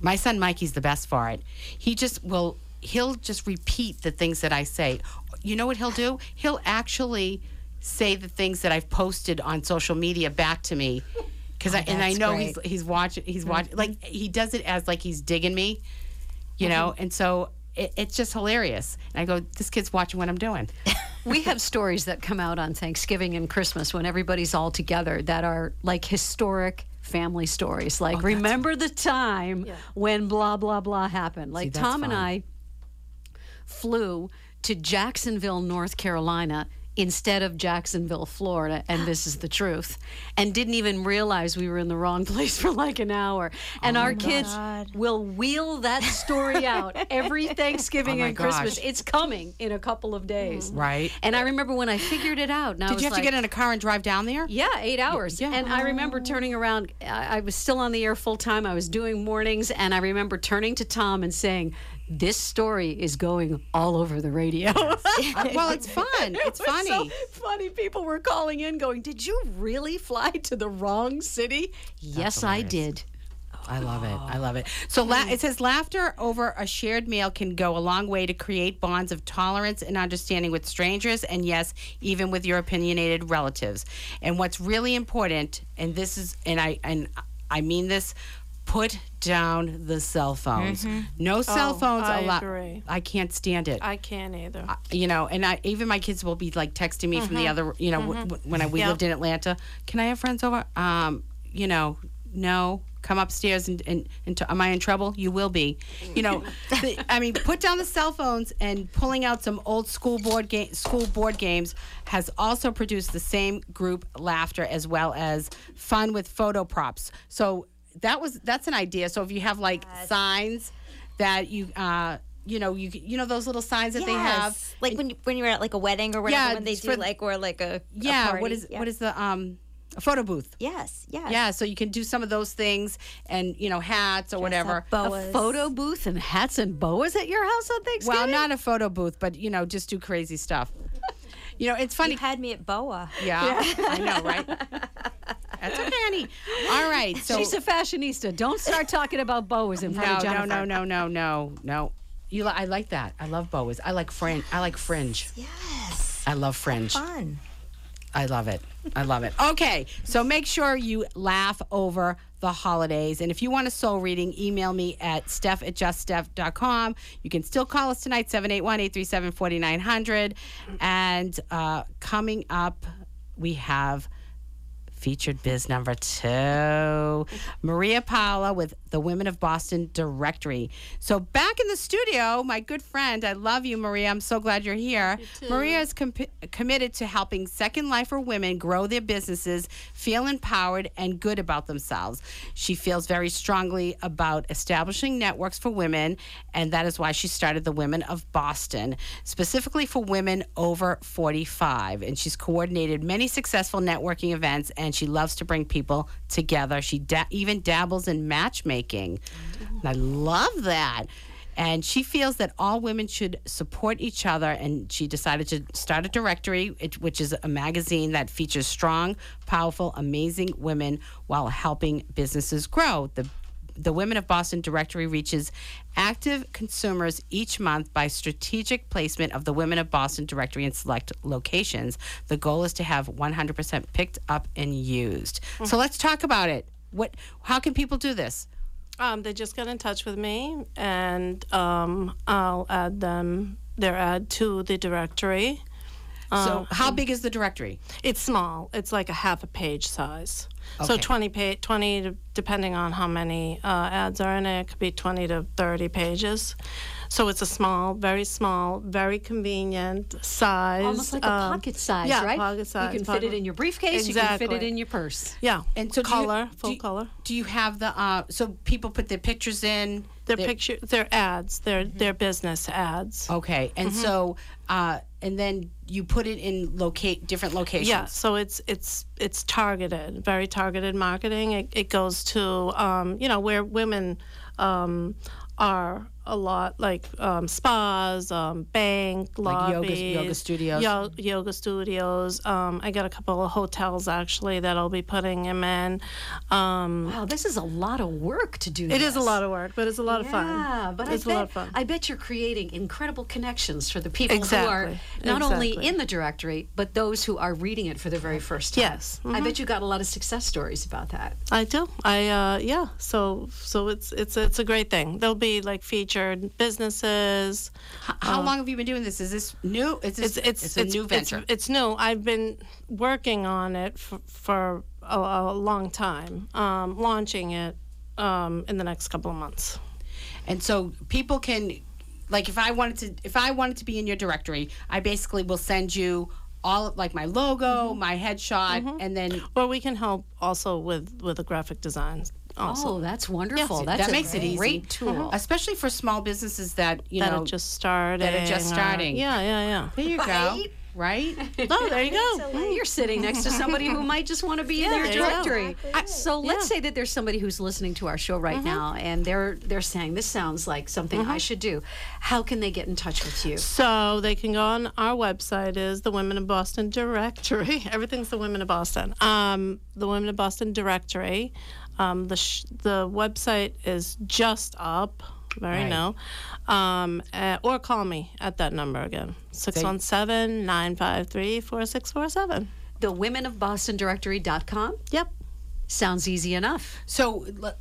my son mikey's the best for it. He just will he'll just repeat the things that i say. You know what he'll do? He'll actually say the things that i've posted on social media back to me. Because Oh, I and I know great. he's he's watching he's watching like he does it as like he's digging me, you mm-hmm. know, and so it, it's just hilarious. And I go, this kid's watching what I'm doing. [LAUGHS] we have stories that come out on Thanksgiving and Christmas when everybody's all together that are like historic family stories. Like, oh, remember the time when blah, blah, blah happened. Like, that's Tom and. I flew to Jacksonville, North Carolina. Instead of Jacksonville, Florida, and this is the truth, and didn't even realize we were in the wrong [LAUGHS] place for like an hour. And oh our kids will wheel that story out every [LAUGHS] oh Thanksgiving Oh and Christmas. gosh. It's coming in a couple of days. Mm-hmm. Right. And I remember when I figured it out. I Did you have to get in a car and drive down there? Yeah, eight hours. yeah. And I remember turning around. I, I was still on the air full time. I was doing mornings, and I remember turning to Tom and saying, "This story is going all over the radio." [LAUGHS] Uh, well, it's [LAUGHS] fun. It's It was so funny. funny. People were calling in, going, "Did you really fly to the wrong city?" yes, I did. I love it. I love it. So la- it says laughter over a shared meal can go a long way to create bonds of tolerance and understanding with strangers, and yes, even with your opinionated relatives. And what's really important, and this is, and I and I mean this, put down the cell phones. Mm-hmm. No oh, cell Oh, phones. I a lot. agree. I can't stand it. I can't either. you know, and I even my kids will be like texting me from the mm-hmm. other, you know, w- mm-hmm. w- when I, we Yep. lived in Atlanta. Can I have friends over? Um, you know, no. Come upstairs and, and, and t- am I in trouble? You will be. You know, [LAUGHS] the, I mean, put down the cell phones and pulling out some old school board game, school board games has also produced the same group laughter as well as fun with photo props. So that was that's an idea. So if you have like signs that you uh you know you you know those little signs that they have Yes. like when you, when you're at like a wedding or whatever Yeah, when they do for- like or like a a yeah party. what is Yeah. what is the um a photo booth yes yes yeah so you can do some of those things and you know hats or whatever boas. A photo booth and hats and boas at your house on Thanksgiving. well not a photo booth but you know just do crazy stuff you know it's funny you had me at boa yeah, i know right [LAUGHS] that's okay honey all right so She's a fashionista. Don't start talking about boas in front no of no Jennifer. no no no no no you li- i like that i love boas i like fringe i like fringe yes i love fringe fun I love it. I love it. Okay, so make sure you laugh over the holidays. And if you want a soul reading, email me at steph at juststeph.com. You can still call us tonight, 781 837 4900. And uh, coming up, we have featured biz number two. Maria Paula with the Women of Boston Directory. So back in the studio, my good friend, I love you, Maria. I'm so glad you're here. Maria is com- committed to helping Second Lifer women grow their businesses, feel empowered, and good about themselves. She feels very strongly about establishing networks for women, and that is why she started the Women of Boston, specifically for women over 45. And she's coordinated many successful networking events, and she loves to bring people together. She da- even dabbles in matchmaking. I love that. And she feels that all women should support each other. And she decided to start a directory, which is a magazine that features strong, powerful, amazing women while helping businesses grow. The the Women of Boston directory reaches active consumers each month by strategic placement of the Women of Boston directory in select locations. The goal is to have 100% picked up and used. So let's talk about it. What? How can people do this? Um, they just get in touch with me, and um, I'll add them their ad to the directory. So how big is the directory? It's small. It's like a half a page size. So Okay. 20 pa- 20 to, depending on how many uh, ads are in it, it could be 20 to 30 pages. So it's a small, very small, very convenient size. Almost like a um, pocket size, yeah, right? pocket size. You can fit it in your briefcase. Exactly. You can fit it in your purse. Yeah. And so do you- color, do full you- color. Do you have the? Uh, so people put their pictures in. Their their- picture, their ads, their their business ads. Okay, and Mhm. so, uh, and then you put it in locate different locations. Yeah, so it's it's it's targeted, very targeted marketing. It, it goes to um, you know where women um, are a lot, like um, spas, um, bank, Like yoga- lobbies, yoga studios? yo- yoga studios. Um, I got a couple of hotels actually that I'll be putting them in. Um, Wow, this is a lot of work to do. It is a lot of work, but it's a lot of fun. Yeah, but it's I a lot of fun. I bet you're creating incredible connections for the people who are Exactly, not only in the directory, but those who are reading it for the very first time. Yes, I mhm. bet you got a lot of success stories about that. I do. I uh, yeah. So so it's it's it's a great thing. There'll be like featured businesses. How Uh, long have you been doing this? Is this new? Is this, it's it's a new venture? It's, it's new. I've been working on it for, for a, a long time. Um, launching it um, in the next couple of months. And so people can, like, if I wanted to, if I wanted to be in your directory, I basically will send you all like my logo, Mm-hmm. my headshot, and then. Or we can help also with with the graphic design. Also. Oh, that's wonderful. Yes, That's that a makes it easy. great tool. Mm-hmm. especially for small businesses that you that know are just starting. that are just or- starting. yeah, yeah, yeah. There you go. Right? [LAUGHS] Oh, there you go. Well, You're sitting next to somebody who might just want to be in Yeah, their there you go. directory. I- so let's Yeah. say that there's somebody who's listening to our show right now, and they're they're saying this sounds like something I should do. How can they get in touch with you? So they can go on our website is the Women of Boston Directory. [LAUGHS] Everything's the Women of Boston. Um, the Women of Boston Directory. Um, the sh- the website is just up. Very Right. new. Um, uh, or call me at that number again 617 953 4647. The Women of Boston Directory.com? Yep. Sounds easy enough. So l-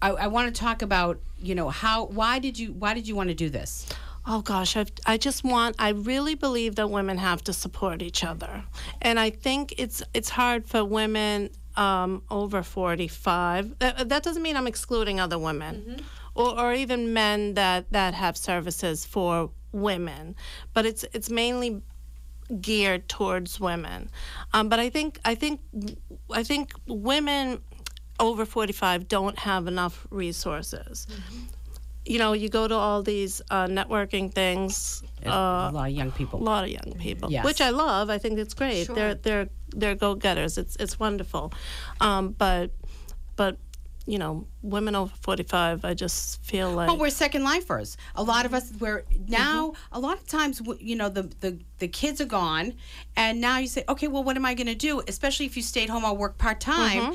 I, I want to talk about you know how why did you why did you want to do this? Oh gosh, I've, I just want. I really believe that women have to support each other, and I think it's it's hard for women um, over forty five. That, that doesn't mean I'm excluding other women, or, or even men that that have services for women, but it's it's mainly geared towards women. Um, but I think I think I think women over 45 don't have enough resources. You know, you go to all these uh, networking things. a Uh, lot of young people. a lot of young people, Yes. which I love. I think it's great. Sure. They're they're they're go getters. It's it's wonderful, um, but but you know, women over 45, I just feel like But we're second lifers. A lot of us, we're now, Mm-hmm. a lot of times, you know, the, the, the kids are gone. And now you say, okay, well, what am I going to do? Especially if you stayed home or work part time. Mm-hmm.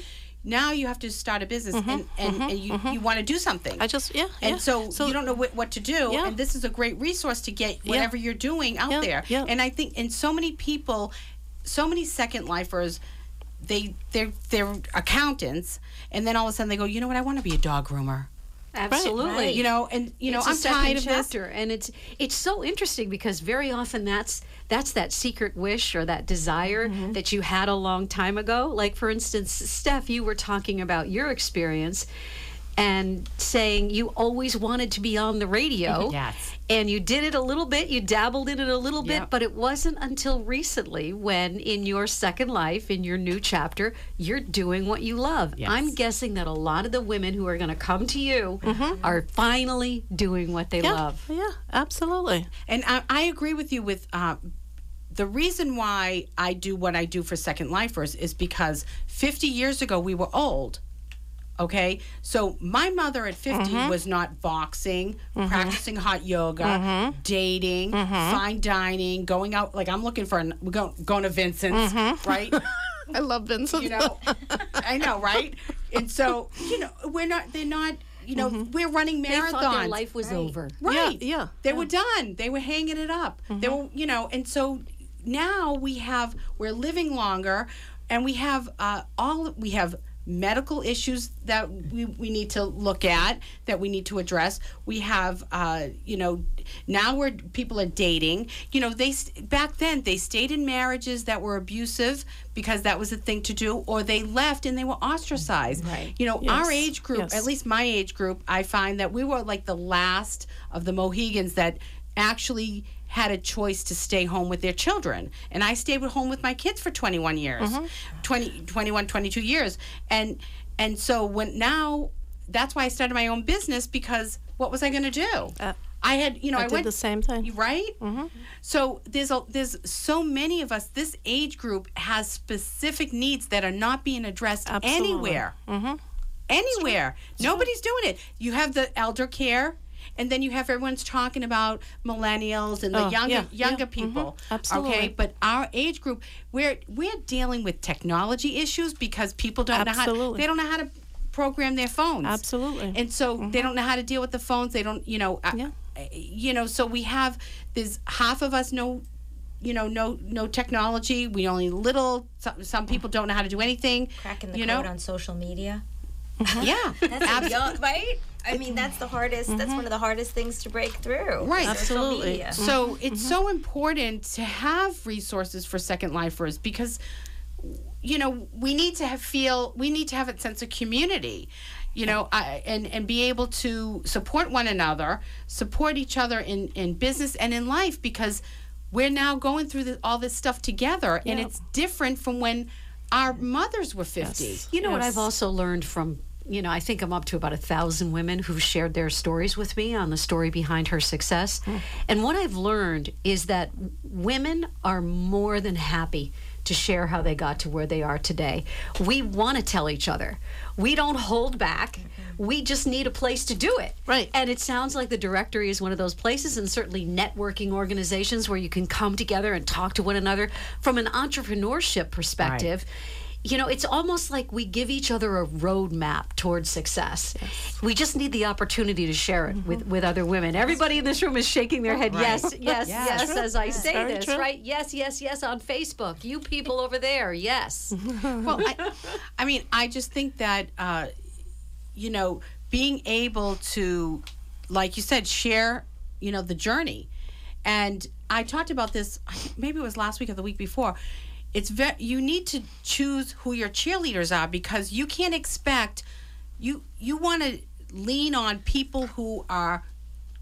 Now you have to start a business mm-hmm, and, and, mm-hmm, and you, mm-hmm. you want to do something. I just yeah. and yeah. so, you don't know what, what to do. Yeah. And this is a great resource to get whatever you're doing out Yeah, there. yeah. And I think, and so many people, so many second lifers, they they're they're accountants, and then all of a sudden they go, you know what? I want to be a dog groomer. Absolutely. You know, and you know, It's a I'm second tired of this. chapter, and it's it's so interesting because very often that's that's that secret wish or that desire Mm-hmm. that you had a long time ago. Like for instance, Steph, you were talking about your experience and saying you always wanted to be on the radio. [LAUGHS] Yes. And you did it a little bit, you dabbled in it a little bit, Yep. but it wasn't until recently when in your second life, in your new chapter, you're doing what you love. I'm guessing that a lot of the women who are going to come to you are finally doing what they Yeah, love. yeah, absolutely. And I, I agree with you with uh, the reason why I do what I do for Second Lifers is because 50 years ago we were old. Okay, so my mother at 50 mm-hmm. was not boxing, mm-hmm. practicing hot yoga, mm-hmm. dating, fine dining, going out. Like I'm looking for, an, we're going, going to Vincent's, right? [LAUGHS] I love Vincent. you know, I know, right? And so, you know, we're not, they're not, you know, we're running marathons. They marathons. thought their life was over. Right. Yeah, yeah, They were done. They were hanging it up. They were, you know, and so now we have we're living longer and we have uh, all we have medical issues that we, we need to look at that we need to address. We have uh, you know now we're people are dating. You know they back then they stayed in marriages that were abusive because that was a thing to do or they left and they were ostracized. Right. You know our age group yes. at least my age group i find that we were like the last of the mohegans that actually had a choice to stay home with their children and i stayed at home with my kids for 21 years Mm-hmm. 20 21 22 years and and so when now that's why i started my own business because what was i going to do i had you know Uh, I i, did went the same thing. right so there's a there's so many of us this age group has specific needs that are not being addressed Absolutely. anywhere anywhere. Nobody's doing it. You have the elder care, and then you have everyone's talking about millennials and the Oh, younger yeah, younger yeah, people. mhm, absolutely. Okay, but our age group, we're we're dealing with technology issues because people don't know how they don't know how to program their phones. Absolutely. And so they don't know how to deal with the phones. They don't, you know, uh, you know. So we have there's half of us know you know no no technology we only little some, some people don't know how to do anything Cracking the you code know on social media. yeah That's a young, right? I mean, that's the hardest. That's mm-hmm. one of the hardest things to break through. Right. Social media. So mm-hmm. it's so mm-hmm. important to have resources for second lifers because you know we need to have feel we need to have a sense of community you know I, and and be able to support one another support each other in in business and in life because we're now going through the, all this stuff together and it's different from when our mothers were 50 You know what I've also learned from you know, I think I'm up to about a thousand women who've shared their stories with me on the story behind her success. Hmm. And what I've learned is that women are more than happy to share how they got to where they are today. We want to tell each other. We don't hold back. Mm-hmm. We just need a place to do it. Right. And it sounds like the directory is one of those places, and certainly networking organizations where you can come together and talk to one another from an entrepreneurship perspective you know, it's almost like we give each other a roadmap towards success. We just need the opportunity to share it with, with other women. Everybody in this room is shaking their head, Right. yes, yes, Yeah. yes, True. as I That's say very this, true. right? Yes, yes, yes on Facebook. You people over there, yes. [LAUGHS] well, I, I mean, I just think that, uh, you know, being able to, like you said, share, you know, the journey. And I talked about this, maybe it was last week or the week before. It's very, you need to choose who your cheerleaders are because you can't expect, you, you want to lean on people who are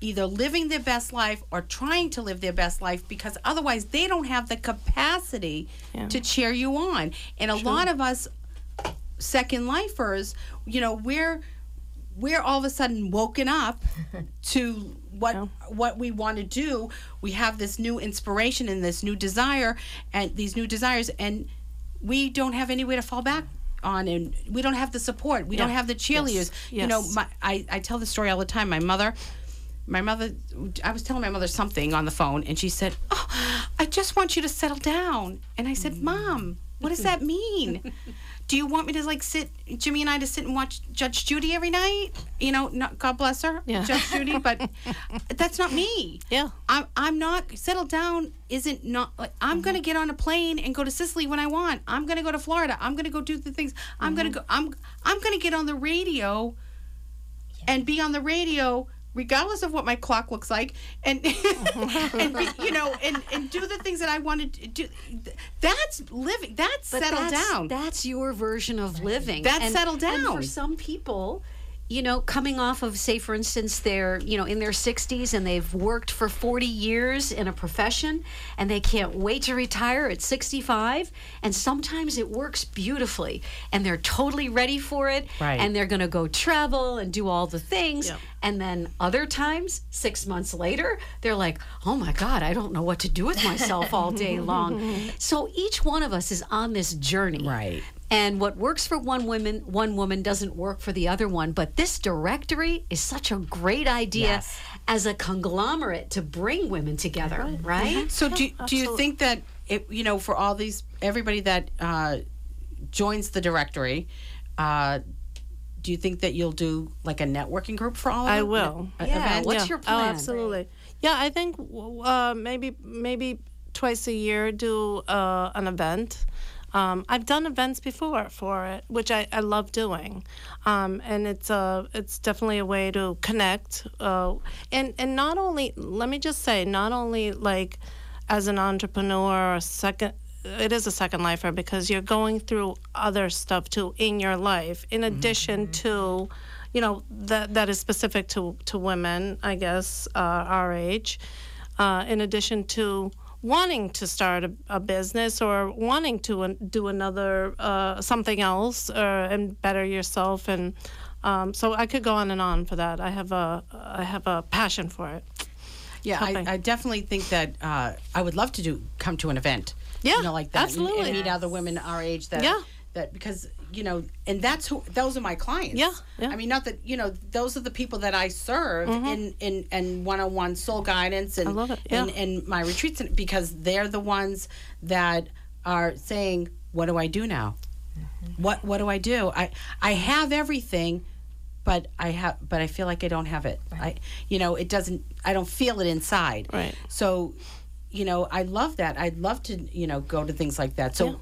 either living their best life or trying to live their best life because otherwise they don't have the capacity to cheer you on. And a lot of us second lifers, you know, we're we're all of a sudden woken up [LAUGHS] to what what we want to do. We have this new inspiration and this new desire and these new desires and we don't have anywhere to fall back on and we don't have the support. We don't have the cheerleaders. Yes. You know, my I, I tell the story all the time. My mother my mother I was telling my mother something on the phone and she said, "Oh, I just want you to settle down." And I said, mm. "Mom, what does that mean?" [LAUGHS] Do you want me to like sit, Jimmy and I, to sit and watch Judge Judy every night? You know, not God bless her, Yeah. Judge Judy, but [LAUGHS] that's not me. Yeah. I'm, I'm not, settled down isn't not, like, I'm going to mm-hmm. get on a plane and go to Sicily when I want. I'm going to go to Florida. I'm going to go do the things. I'm going to mm-hmm. go, I'm, I'm going to get on the radio and be on the radio regardless of what my clock looks like and, [LAUGHS] and [LAUGHS] you know and, and do the things that i wanted to do that's living that's But settle that's, down That's your version of living. That's And down. for some people, you know, coming off of, say, for instance, they're, you know, in their 60s and they've worked for 40 years in a profession and they can't wait to retire at 65. And sometimes it works beautifully and they're totally ready for it. Right. And they're going to go travel and do all the things. And then other times, six months later, they're like, oh my God, I don't know what to do with myself all day long. [LAUGHS] So each one of us is on this journey. Right. And what works for one woman, one woman doesn't work for the other one. But this directory is such a great idea Yes. as a conglomerate to bring women together, right? So do do you think that it, you know for all these everybody that uh, joins the directory, uh, do you think that you'll do like a networking group for all of I them? I will. A- Yeah, event? what's your plan? Oh, absolutely. Yeah, I think uh, maybe maybe twice a year do uh, an event. Um, I've done events before for it, which I, I love doing, um, and it's uh, it's definitely a way to connect. Uh, and and not only let me just say, not only like as an entrepreneur or a second it is a second lifer because you're going through other stuff too in your life in addition to you know that that is specific to to women i guess uh, our age. Uh, in addition to wanting to start a, a business or wanting to an- do another uh, something else uh, and better yourself and um, so I could go on and on for that. I have a I have a passion for it. Yeah, I, I definitely think that uh, I would love to do come to an event. Yeah, you know, like that, and- absolutely. and, meet other women our age that Yeah. that because you know, and that's who those are my clients. Yeah, yeah. I mean, not that you know, those are the people that I serve in in in one on one soul guidance and Mm-hmm. I love it, yeah. and, and my retreats because they're the ones that are saying, "What do I do now? Mm-hmm. What what do I do? I I have everything." But I have, but I feel like I don't have it. I, you know, it doesn't. I don't feel it inside. Right. So, you know, I love that. I'd love to, you know, go to things like that. So, Yeah.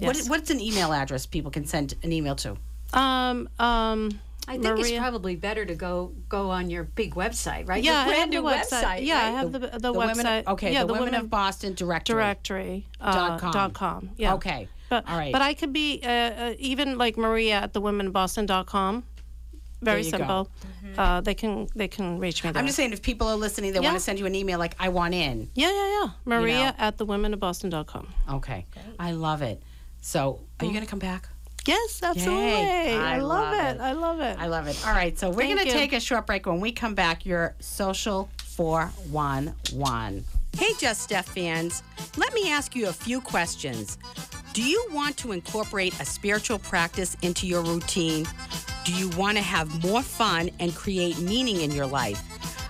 What, what's an email address people can send an email to? Um, um, I think it's probably better to go go on your big website, right? Yeah, your I brand have the new website. Yeah, I have the the, Women, website. okay, yeah, the, Women, of Boston directory. directory uh, Dot com. dot com. Yeah. Okay. But, All right. But I could be uh, uh, even like Maria at the womenboston.com. Very There you go. simple. Uh, they can they can reach me there. I'm just saying, if people are listening, they want to send you an email like, I want in. yeah, yeah, yeah. Maria know. at the womenofboston.com. Okay. I love it. So, are you going to come back? Yes, absolutely. Yay. I, I love, love it. it. I love it. I love it. All right. So, we're going to take a short break. When we come back, your social 411. Hey, Just Steph fans. Let me ask you a few questions. Do you want to incorporate a spiritual practice into your routine? Do you want to have more fun and create meaning in your life?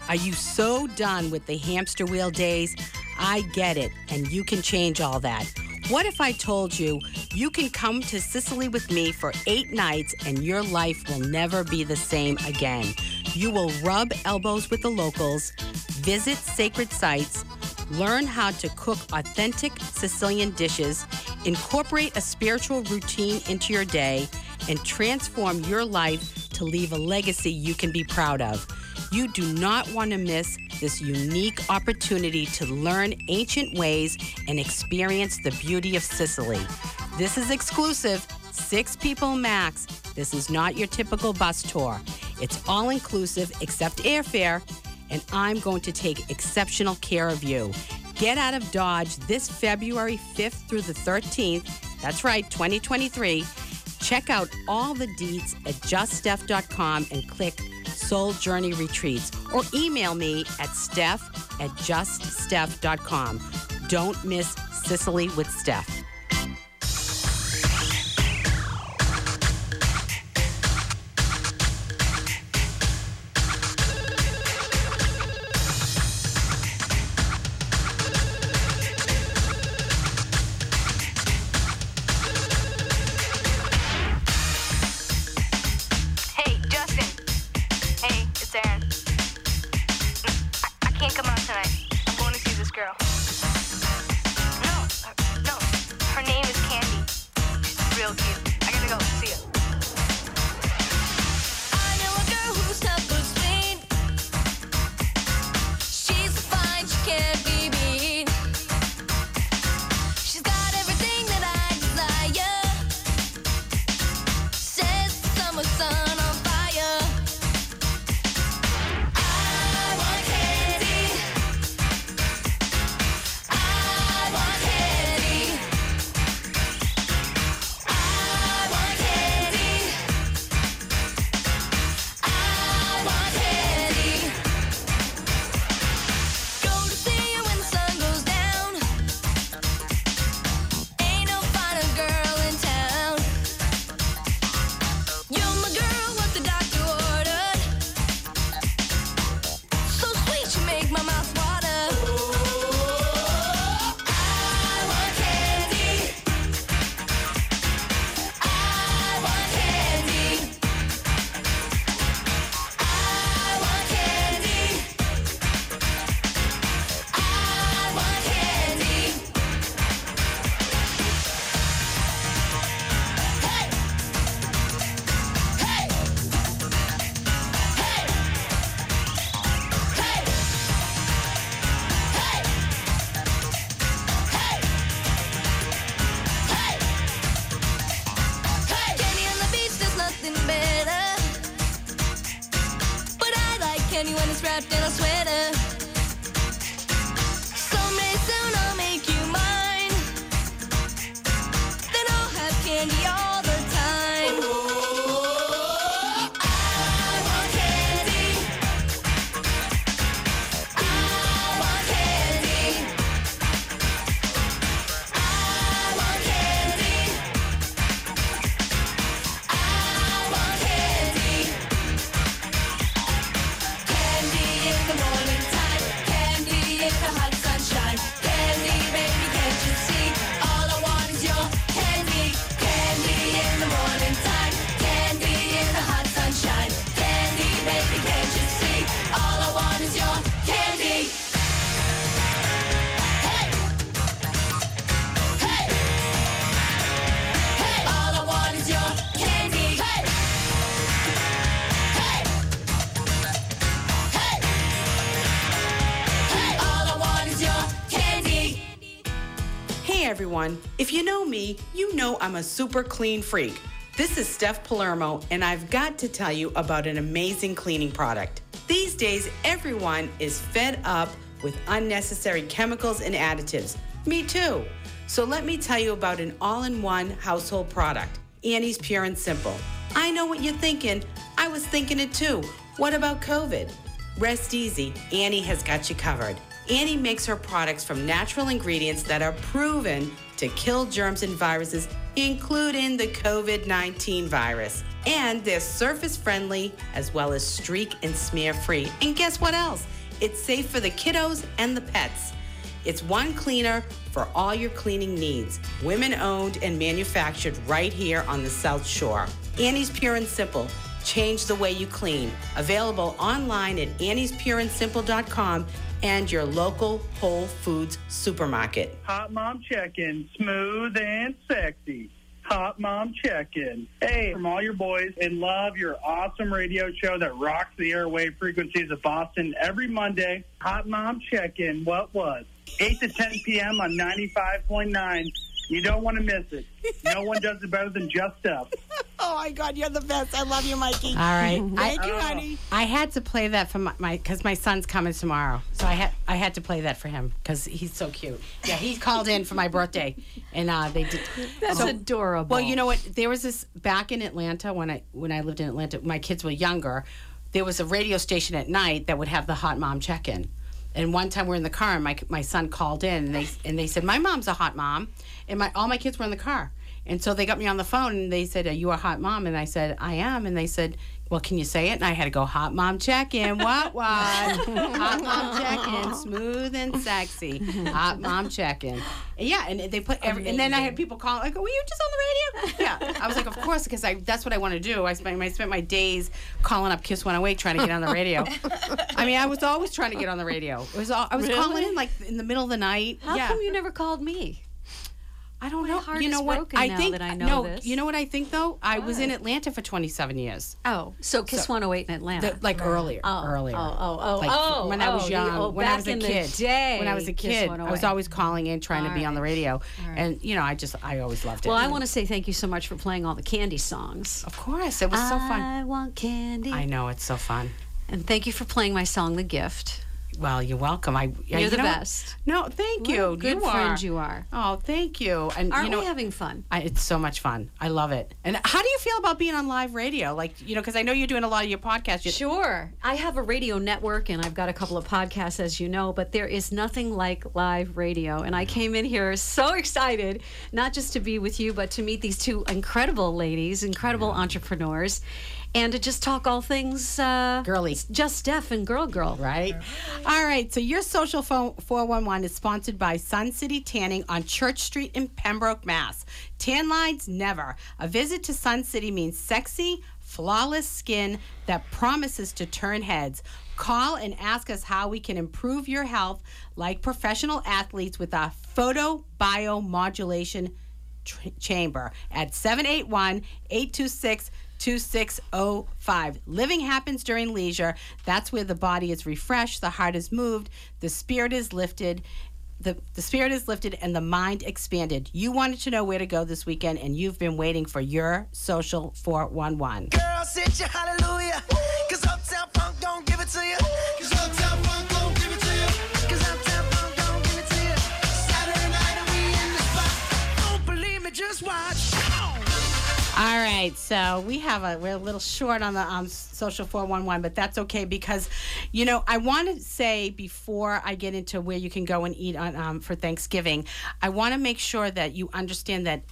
Are you so done with the hamster wheel days? I get it, and you can change all that. What if I told you you can come to Sicily with me for eight nights and your life will never be the same again? You will rub elbows with the locals, visit sacred sites, learn how to cook authentic Sicilian dishes, incorporate a spiritual routine into your day, and transform your life to leave a legacy you can be proud of. You do not want to miss this unique opportunity to learn ancient ways and experience the beauty of Sicily. This is exclusive, six people max. This is not your typical bus tour. It's all inclusive except airfare, and I'm going to take exceptional care of you. Get out of Dodge this February 5th through the 13th. That's right, 2023. Check out all the deets at juststeph.com and click Soul Journey Retreats or email me at steph at juststeph.com. Don't miss Sicily with Steph. Me, you know I'm a super clean freak. This is Steph Palermo, and I've got to tell you about an amazing cleaning product. These days, everyone is fed up with unnecessary chemicals and additives. Me too. So let me tell you about an all in one household product Annie's Pure and Simple. I know what you're thinking. I was thinking it too. What about COVID? Rest easy, Annie has got you covered. Annie makes her products from natural ingredients that are proven to kill germs and viruses, including the COVID 19 virus. And they're surface friendly as well as streak and smear free. And guess what else? It's safe for the kiddos and the pets. It's one cleaner for all your cleaning needs. Women owned and manufactured right here on the South Shore. Annie's Pure and Simple. Change the way you clean. Available online at annie'spureandsimple.com and your local Whole Foods supermarket. Hot mom check-in, smooth and sexy. Hot mom check-in. Hey, from all your boys, and love your awesome radio show that rocks the airwave frequencies of Boston every Monday. Hot mom check-in. What was 8 to 10 p.m. on 95.9. You don't want to miss it. No one does it better than Just Steph. Oh my God, you're the best. I love you, Mikey. All right. [LAUGHS] Thank I- you, honey. I had to play that for my because my, son's coming tomorrow, so I had I had to play that for him because he's so cute. Yeah, he called in for my birthday, and uh, they did. That's adorable. Well, you know what? There was this back in Atlanta when I when I lived in Atlanta. My kids were younger. There was a radio station at night that would have the hot mom check in. And one time we're in the car, and my my son called in, and they and they said my mom's a hot mom, and my all my kids were in the car, and so they got me on the phone, and they said, "Are you a hot mom?" And I said, "I am," and they said. Well, can you say it? And I had to go, hot mom check in. What, what? [LAUGHS] hot mom check in. Smooth and sexy. Hot mom check in. Yeah, and they put every, and then I had people call, like, were you just on the radio? Yeah. I was like, of course, because I that's what I want to do. I spent, I spent my days calling up Kiss 108 trying to get on the radio. I mean, I was always trying to get on the radio. It was all, I was calling in like in the middle of the night. How yeah. come you never called me? I don't My know. heart you know is what? broken I now think that I know no. this. You know what I think though? I was in Atlanta for 27 years. Oh, so Kiss 108 in Atlanta. The- like earlier, Oh, oh earlier. Oh, oh, oh, Like oh. when I was oh, young, oh, when I back was a in the kid, day, when I was a Kiss kid, I was 108. always oh calling in trying to be on the radio, right. and you know, I just, I always loved it. Well, I want to say thank you so much for playing all the candy songs. Of course, it was so fun. I want candy. I know it's so fun. And thank you for playing my song, The Gift. Well, you're welcome. I You're you the know best. No, thank What you. good you friend are. you are. Oh, thank you. And Aren't you know, we having fun? I, it's so much fun. I love it. And how do you feel about being on live radio? Like, you know, because I know you're doing a lot of your podcasts. You- Sure. I have a radio network and I've got a couple of podcasts, as you know, but there is nothing like live radio. And I came in here so [LAUGHS] excited, not just to be with you, but to meet these two incredible ladies, incredible entrepreneurs, and to just talk all things uh, girly. Just Steph and Girl Girl. Right? All right. So your social phone 411 is sponsored by Sun City Tanning on Church Street in Pembroke, Mass. Tan lines never. A visit to Sun City means sexy, flawless skin that promises to turn heads. Call and ask us how we can improve your health like professional athletes with our photo biomodulation tr- chamber at 781 826 2605. Living happens during leisure. That's where the body is refreshed, the heart is moved, the spirit is lifted. The, the spirit is lifted and the mind expanded. You wanted to know where to go this weekend, and you've been waiting for your social 411. Girl, sit your hallelujah. Cause Uptown Funk don't give it to you. All right, so we have a we're a little short on the um, social 411, but that's okay because, you know, I want to say before I get into where you can go and eat on um, for Thanksgiving, I want to make sure that you understand that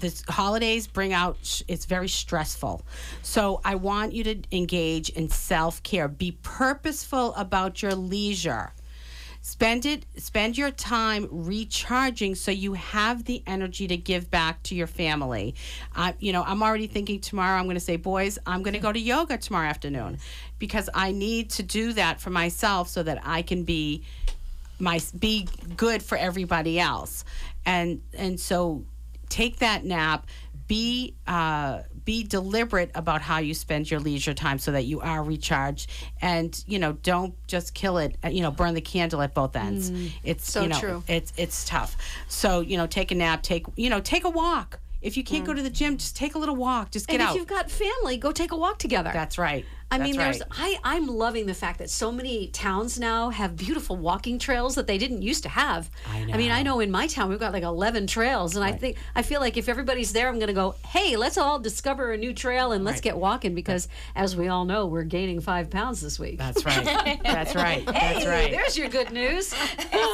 the holidays bring out it's very stressful. So i want you to engage in self-care. Be purposeful about your leisure spend it spend your time recharging so you have the energy to give back to your family. Uh, you know i'm already thinking tomorrow i'm going to say boys i'm going to go to yoga tomorrow afternoon because i need to do that for myself so that i can be my be good for everybody else. And and so take that nap. Be uh, be deliberate about how you spend your leisure time so that you are recharged. And you know don't just kill it uh, you know burn the candle at both ends. Mm, it's so you know true. it's it's tough. So you know take a nap take you know take a walk. If you can't go to the gym just take a little walk. Just get out. and out. if you've got family, go take a walk together. that's right I That's mean, there's right. I I'm loving the fact that so many towns now have beautiful walking trails that they didn't used to have. I know. I mean, I know in my town we've got like 11 trails, and I think I feel like if everybody's there, I'm going to go, hey, let's all discover a new trail and let's Right. get walking because, as we all know, we're gaining five pounds this week. That's right. That's right. [LAUGHS] That's Hey, right. There's your good news.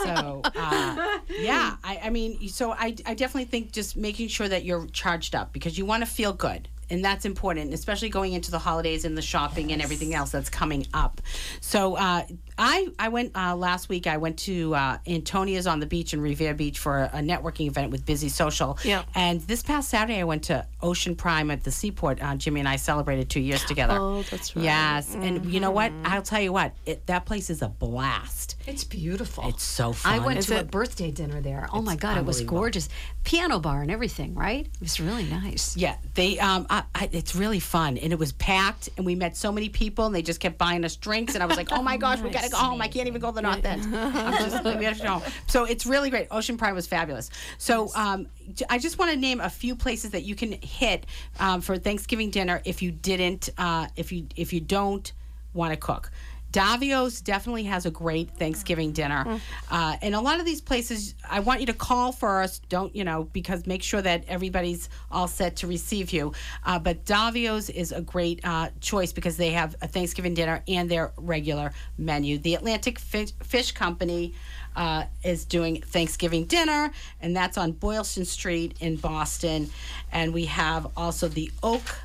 so uh, yeah I, I mean so I, I definitely think just making sure that you're charged up because you want to feel good and that's important especially going into the holidays and the shopping and everything else that's coming up. So uh, I, I went uh, last week i went to uh, antonia's on the beach in revere beach for a networking event with busy social Yeah. and this past saturday i went to ocean prime at the seaport uh, jimmy and i celebrated two years together Oh, that's right. yes and you know what Mm-hmm. i'll tell you what it, that place is a blast It's beautiful. it's so fun I went Is to a birthday dinner there. Oh my God, it was gorgeous. Piano bar and everything, right? It was really nice. Yeah, they. Um, I, I, it's really fun, and it was packed, and we met so many people, and they just kept buying us drinks, and I was like, oh my [LAUGHS] gosh, we gotta go home. I can't even go to the North End. [LAUGHS] I'm just, we have home. So it's really great. Ocean Prime was fabulous. So um, I just want to name a few places that you can hit um, for Thanksgiving dinner if you didn't, uh, if you if you don't want to cook. Davio's definitely has a great Thanksgiving dinner. Uh, and a lot of these places, I want you to call first. Don't, you know, because make sure that everybody's all set to receive you. Uh, but Davio's is a great uh, choice because they have a Thanksgiving dinner and their regular menu. The Atlantic Fish, Fish Company uh, is doing Thanksgiving dinner, and that's on Boylston Street in Boston. And we have also the Oak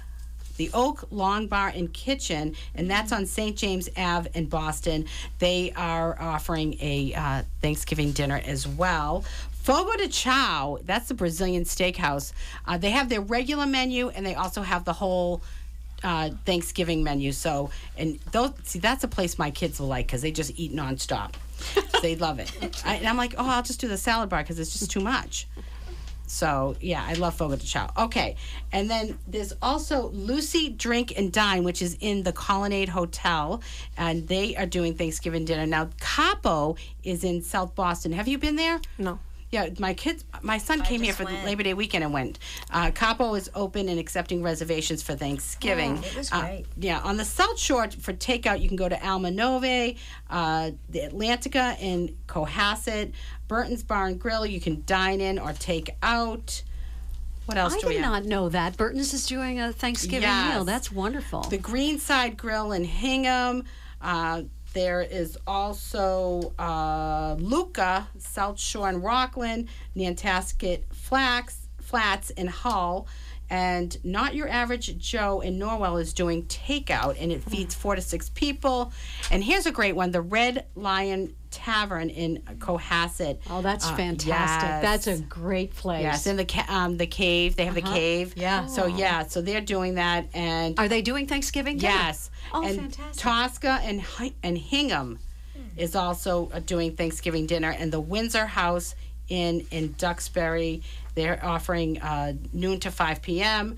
the Oak Long Bar and Kitchen, and that's on St. James Ave in Boston. They are offering a uh, Thanksgiving dinner as well. Fogo de Chao, that's the Brazilian steakhouse. Uh, they have their regular menu, and they also have the whole uh, Thanksgiving menu. So, and those see, that's a place my kids will like because they just eat nonstop. they love it. [LAUGHS] I, and I'm like, oh, I'll just do the salad bar because it's just too much. So yeah, I love Fogo de Chao. Okay, and then there's also Lucie Drink and Dine, which is in the Colonnade Hotel, and they are doing Thanksgiving dinner now. Capo is in South Boston. Have you been there? No. Yeah, my kids, my son came here for the Labor Day weekend and went. Uh, Capo is open and accepting reservations for Thanksgiving. Oh, it was Uh, great. yeah, on the South Shore for takeout, you can go to Alma Nove, uh, the Atlantica in Cohasset, Burton's Bar and Grill. You can dine in or take out. What else I do we did have? not know that. Burton's is doing a Thanksgiving Yes. meal. That's wonderful. The Greenside Grill in Hingham. Uh, there is also uh, Luca, South Shore in Rockland, Nantasket Flats, Flats in Hull. And Not Your Average Joe in Norwell is doing takeout, and it feeds four to six people. And here's a great one the Red Lion Tavern in Cohasset. oh, that's Uh, fantastic. yes. That's a great place. Yes, in the ca- um, the cave. They have the Uh-huh. cave. Yeah. So yeah, so they're doing that, and Are they doing Thanksgiving dinner? Yes. Oh, and fantastic. Tosca and and Hingham is also uh, doing Thanksgiving dinner, and the Windsor House Inn in Duxbury they're offering uh, noon to five p.m.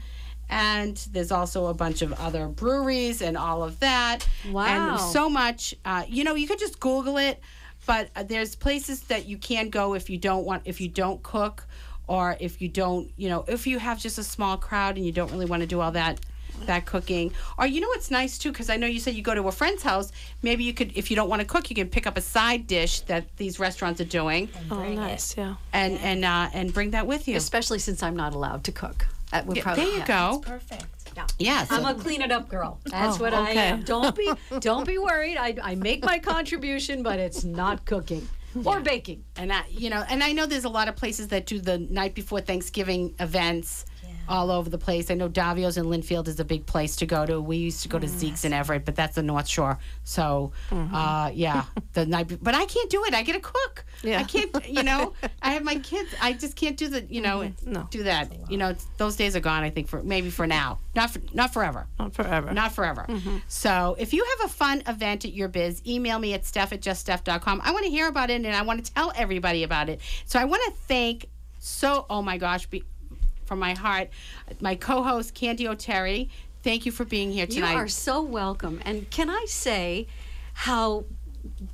And there's also a bunch of other breweries and all of that. Wow. And so much. Uh, you know, you could just Google it, but uh, there's places that you can go if you don't want if you don't cook or if you don't you know if you have just a small crowd and you don't really want to do all that that cooking or you know what's nice too because i know you said you go to a friend's house maybe you could if you don't want to cook you can pick up a side dish that these restaurants are doing Oh, nice. Yeah. and and uh, and bring that with you Especially since I'm not allowed to cook. That would Yeah, probably there you yeah. go. Perfect. Yeah, so- I'm a clean it up girl. That's Oh, what I am. Don't be [LAUGHS] don't be worried. I, I make my contribution, but it's not cooking or baking. And I, you know, and I know there's a lot of places that do the night before Thanksgiving events all over the place. I know Davio's in Lynnfield is a big place to go to. We used to go to Zeke's in Everett, but that's the North Shore. So, mm-hmm. uh, yeah, [LAUGHS] the night. be- But I can't do it. I get a cook. Yeah. I can't. You know, [LAUGHS] I have my kids. I just can't do the. You know, mm-hmm. No. do that. You know, it's- those days are gone. I think for maybe for now, not for not forever. Not forever. Not forever. Mm-hmm. So if you have a fun event at your biz, email me at steph at juststeph.com. I want to hear about it and I want to tell everybody about it. So I want to thank so, oh my gosh, be, from my heart, my co host, Candy O'Terry. Thank you for being here tonight. You are so welcome. And can I say how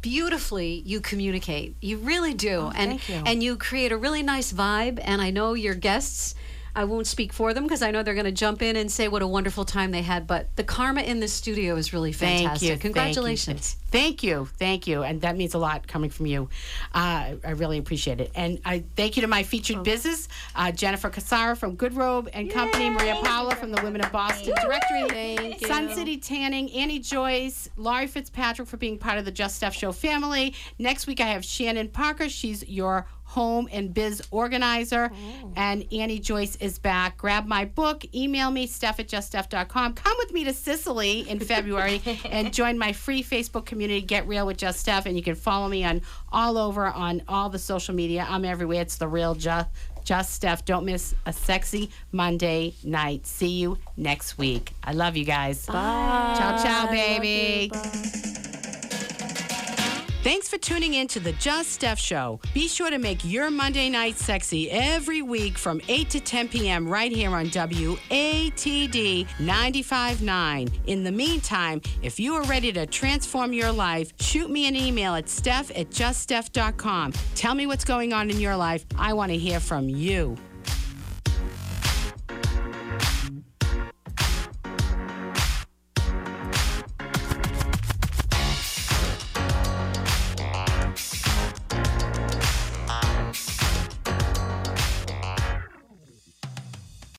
beautifully you communicate? You really do. Oh, and thank you. and you create a really nice vibe and I know your guests I won't speak for them because I know they're going to jump in and say what a wonderful time they had. But the karma in the studio is really fantastic. thank you. Congratulations. Thank you. Thank you. And that means a lot coming from you. Uh, I really appreciate it. And I thank you to my featured business, uh, Jennifer Cassara from GoodRobe and Company, Maria Paula from the Women of Boston Directory, Thank Sun you. City Tanning, Annie Joyce, Laurie Fitzpatrick for being part of the Just Steph Show family. Next week I have Shannon Parker. She's your home and biz organizer. And Annie Joyce is back. Grab my book, email me, steph at juststeph.com. Come with me to Sicily in February [LAUGHS] and join my free Facebook community, Get Real with Just Steph. And you can follow me on all over on all the social media. I'm everywhere. It's the real Just. Just Steph. Don't miss a sexy Monday night. See you next week. I love you guys. Bye. Ciao, ciao, baby. Thanks for tuning in to the Just Steph Show. Be sure to make your Monday night sexy every week from 8 to 10 p.m. right here on WATD 95.9. In the meantime, if you are ready to transform your life, shoot me an email at steph at juststeph.com. Tell me what's going on in your life. I want to hear from you.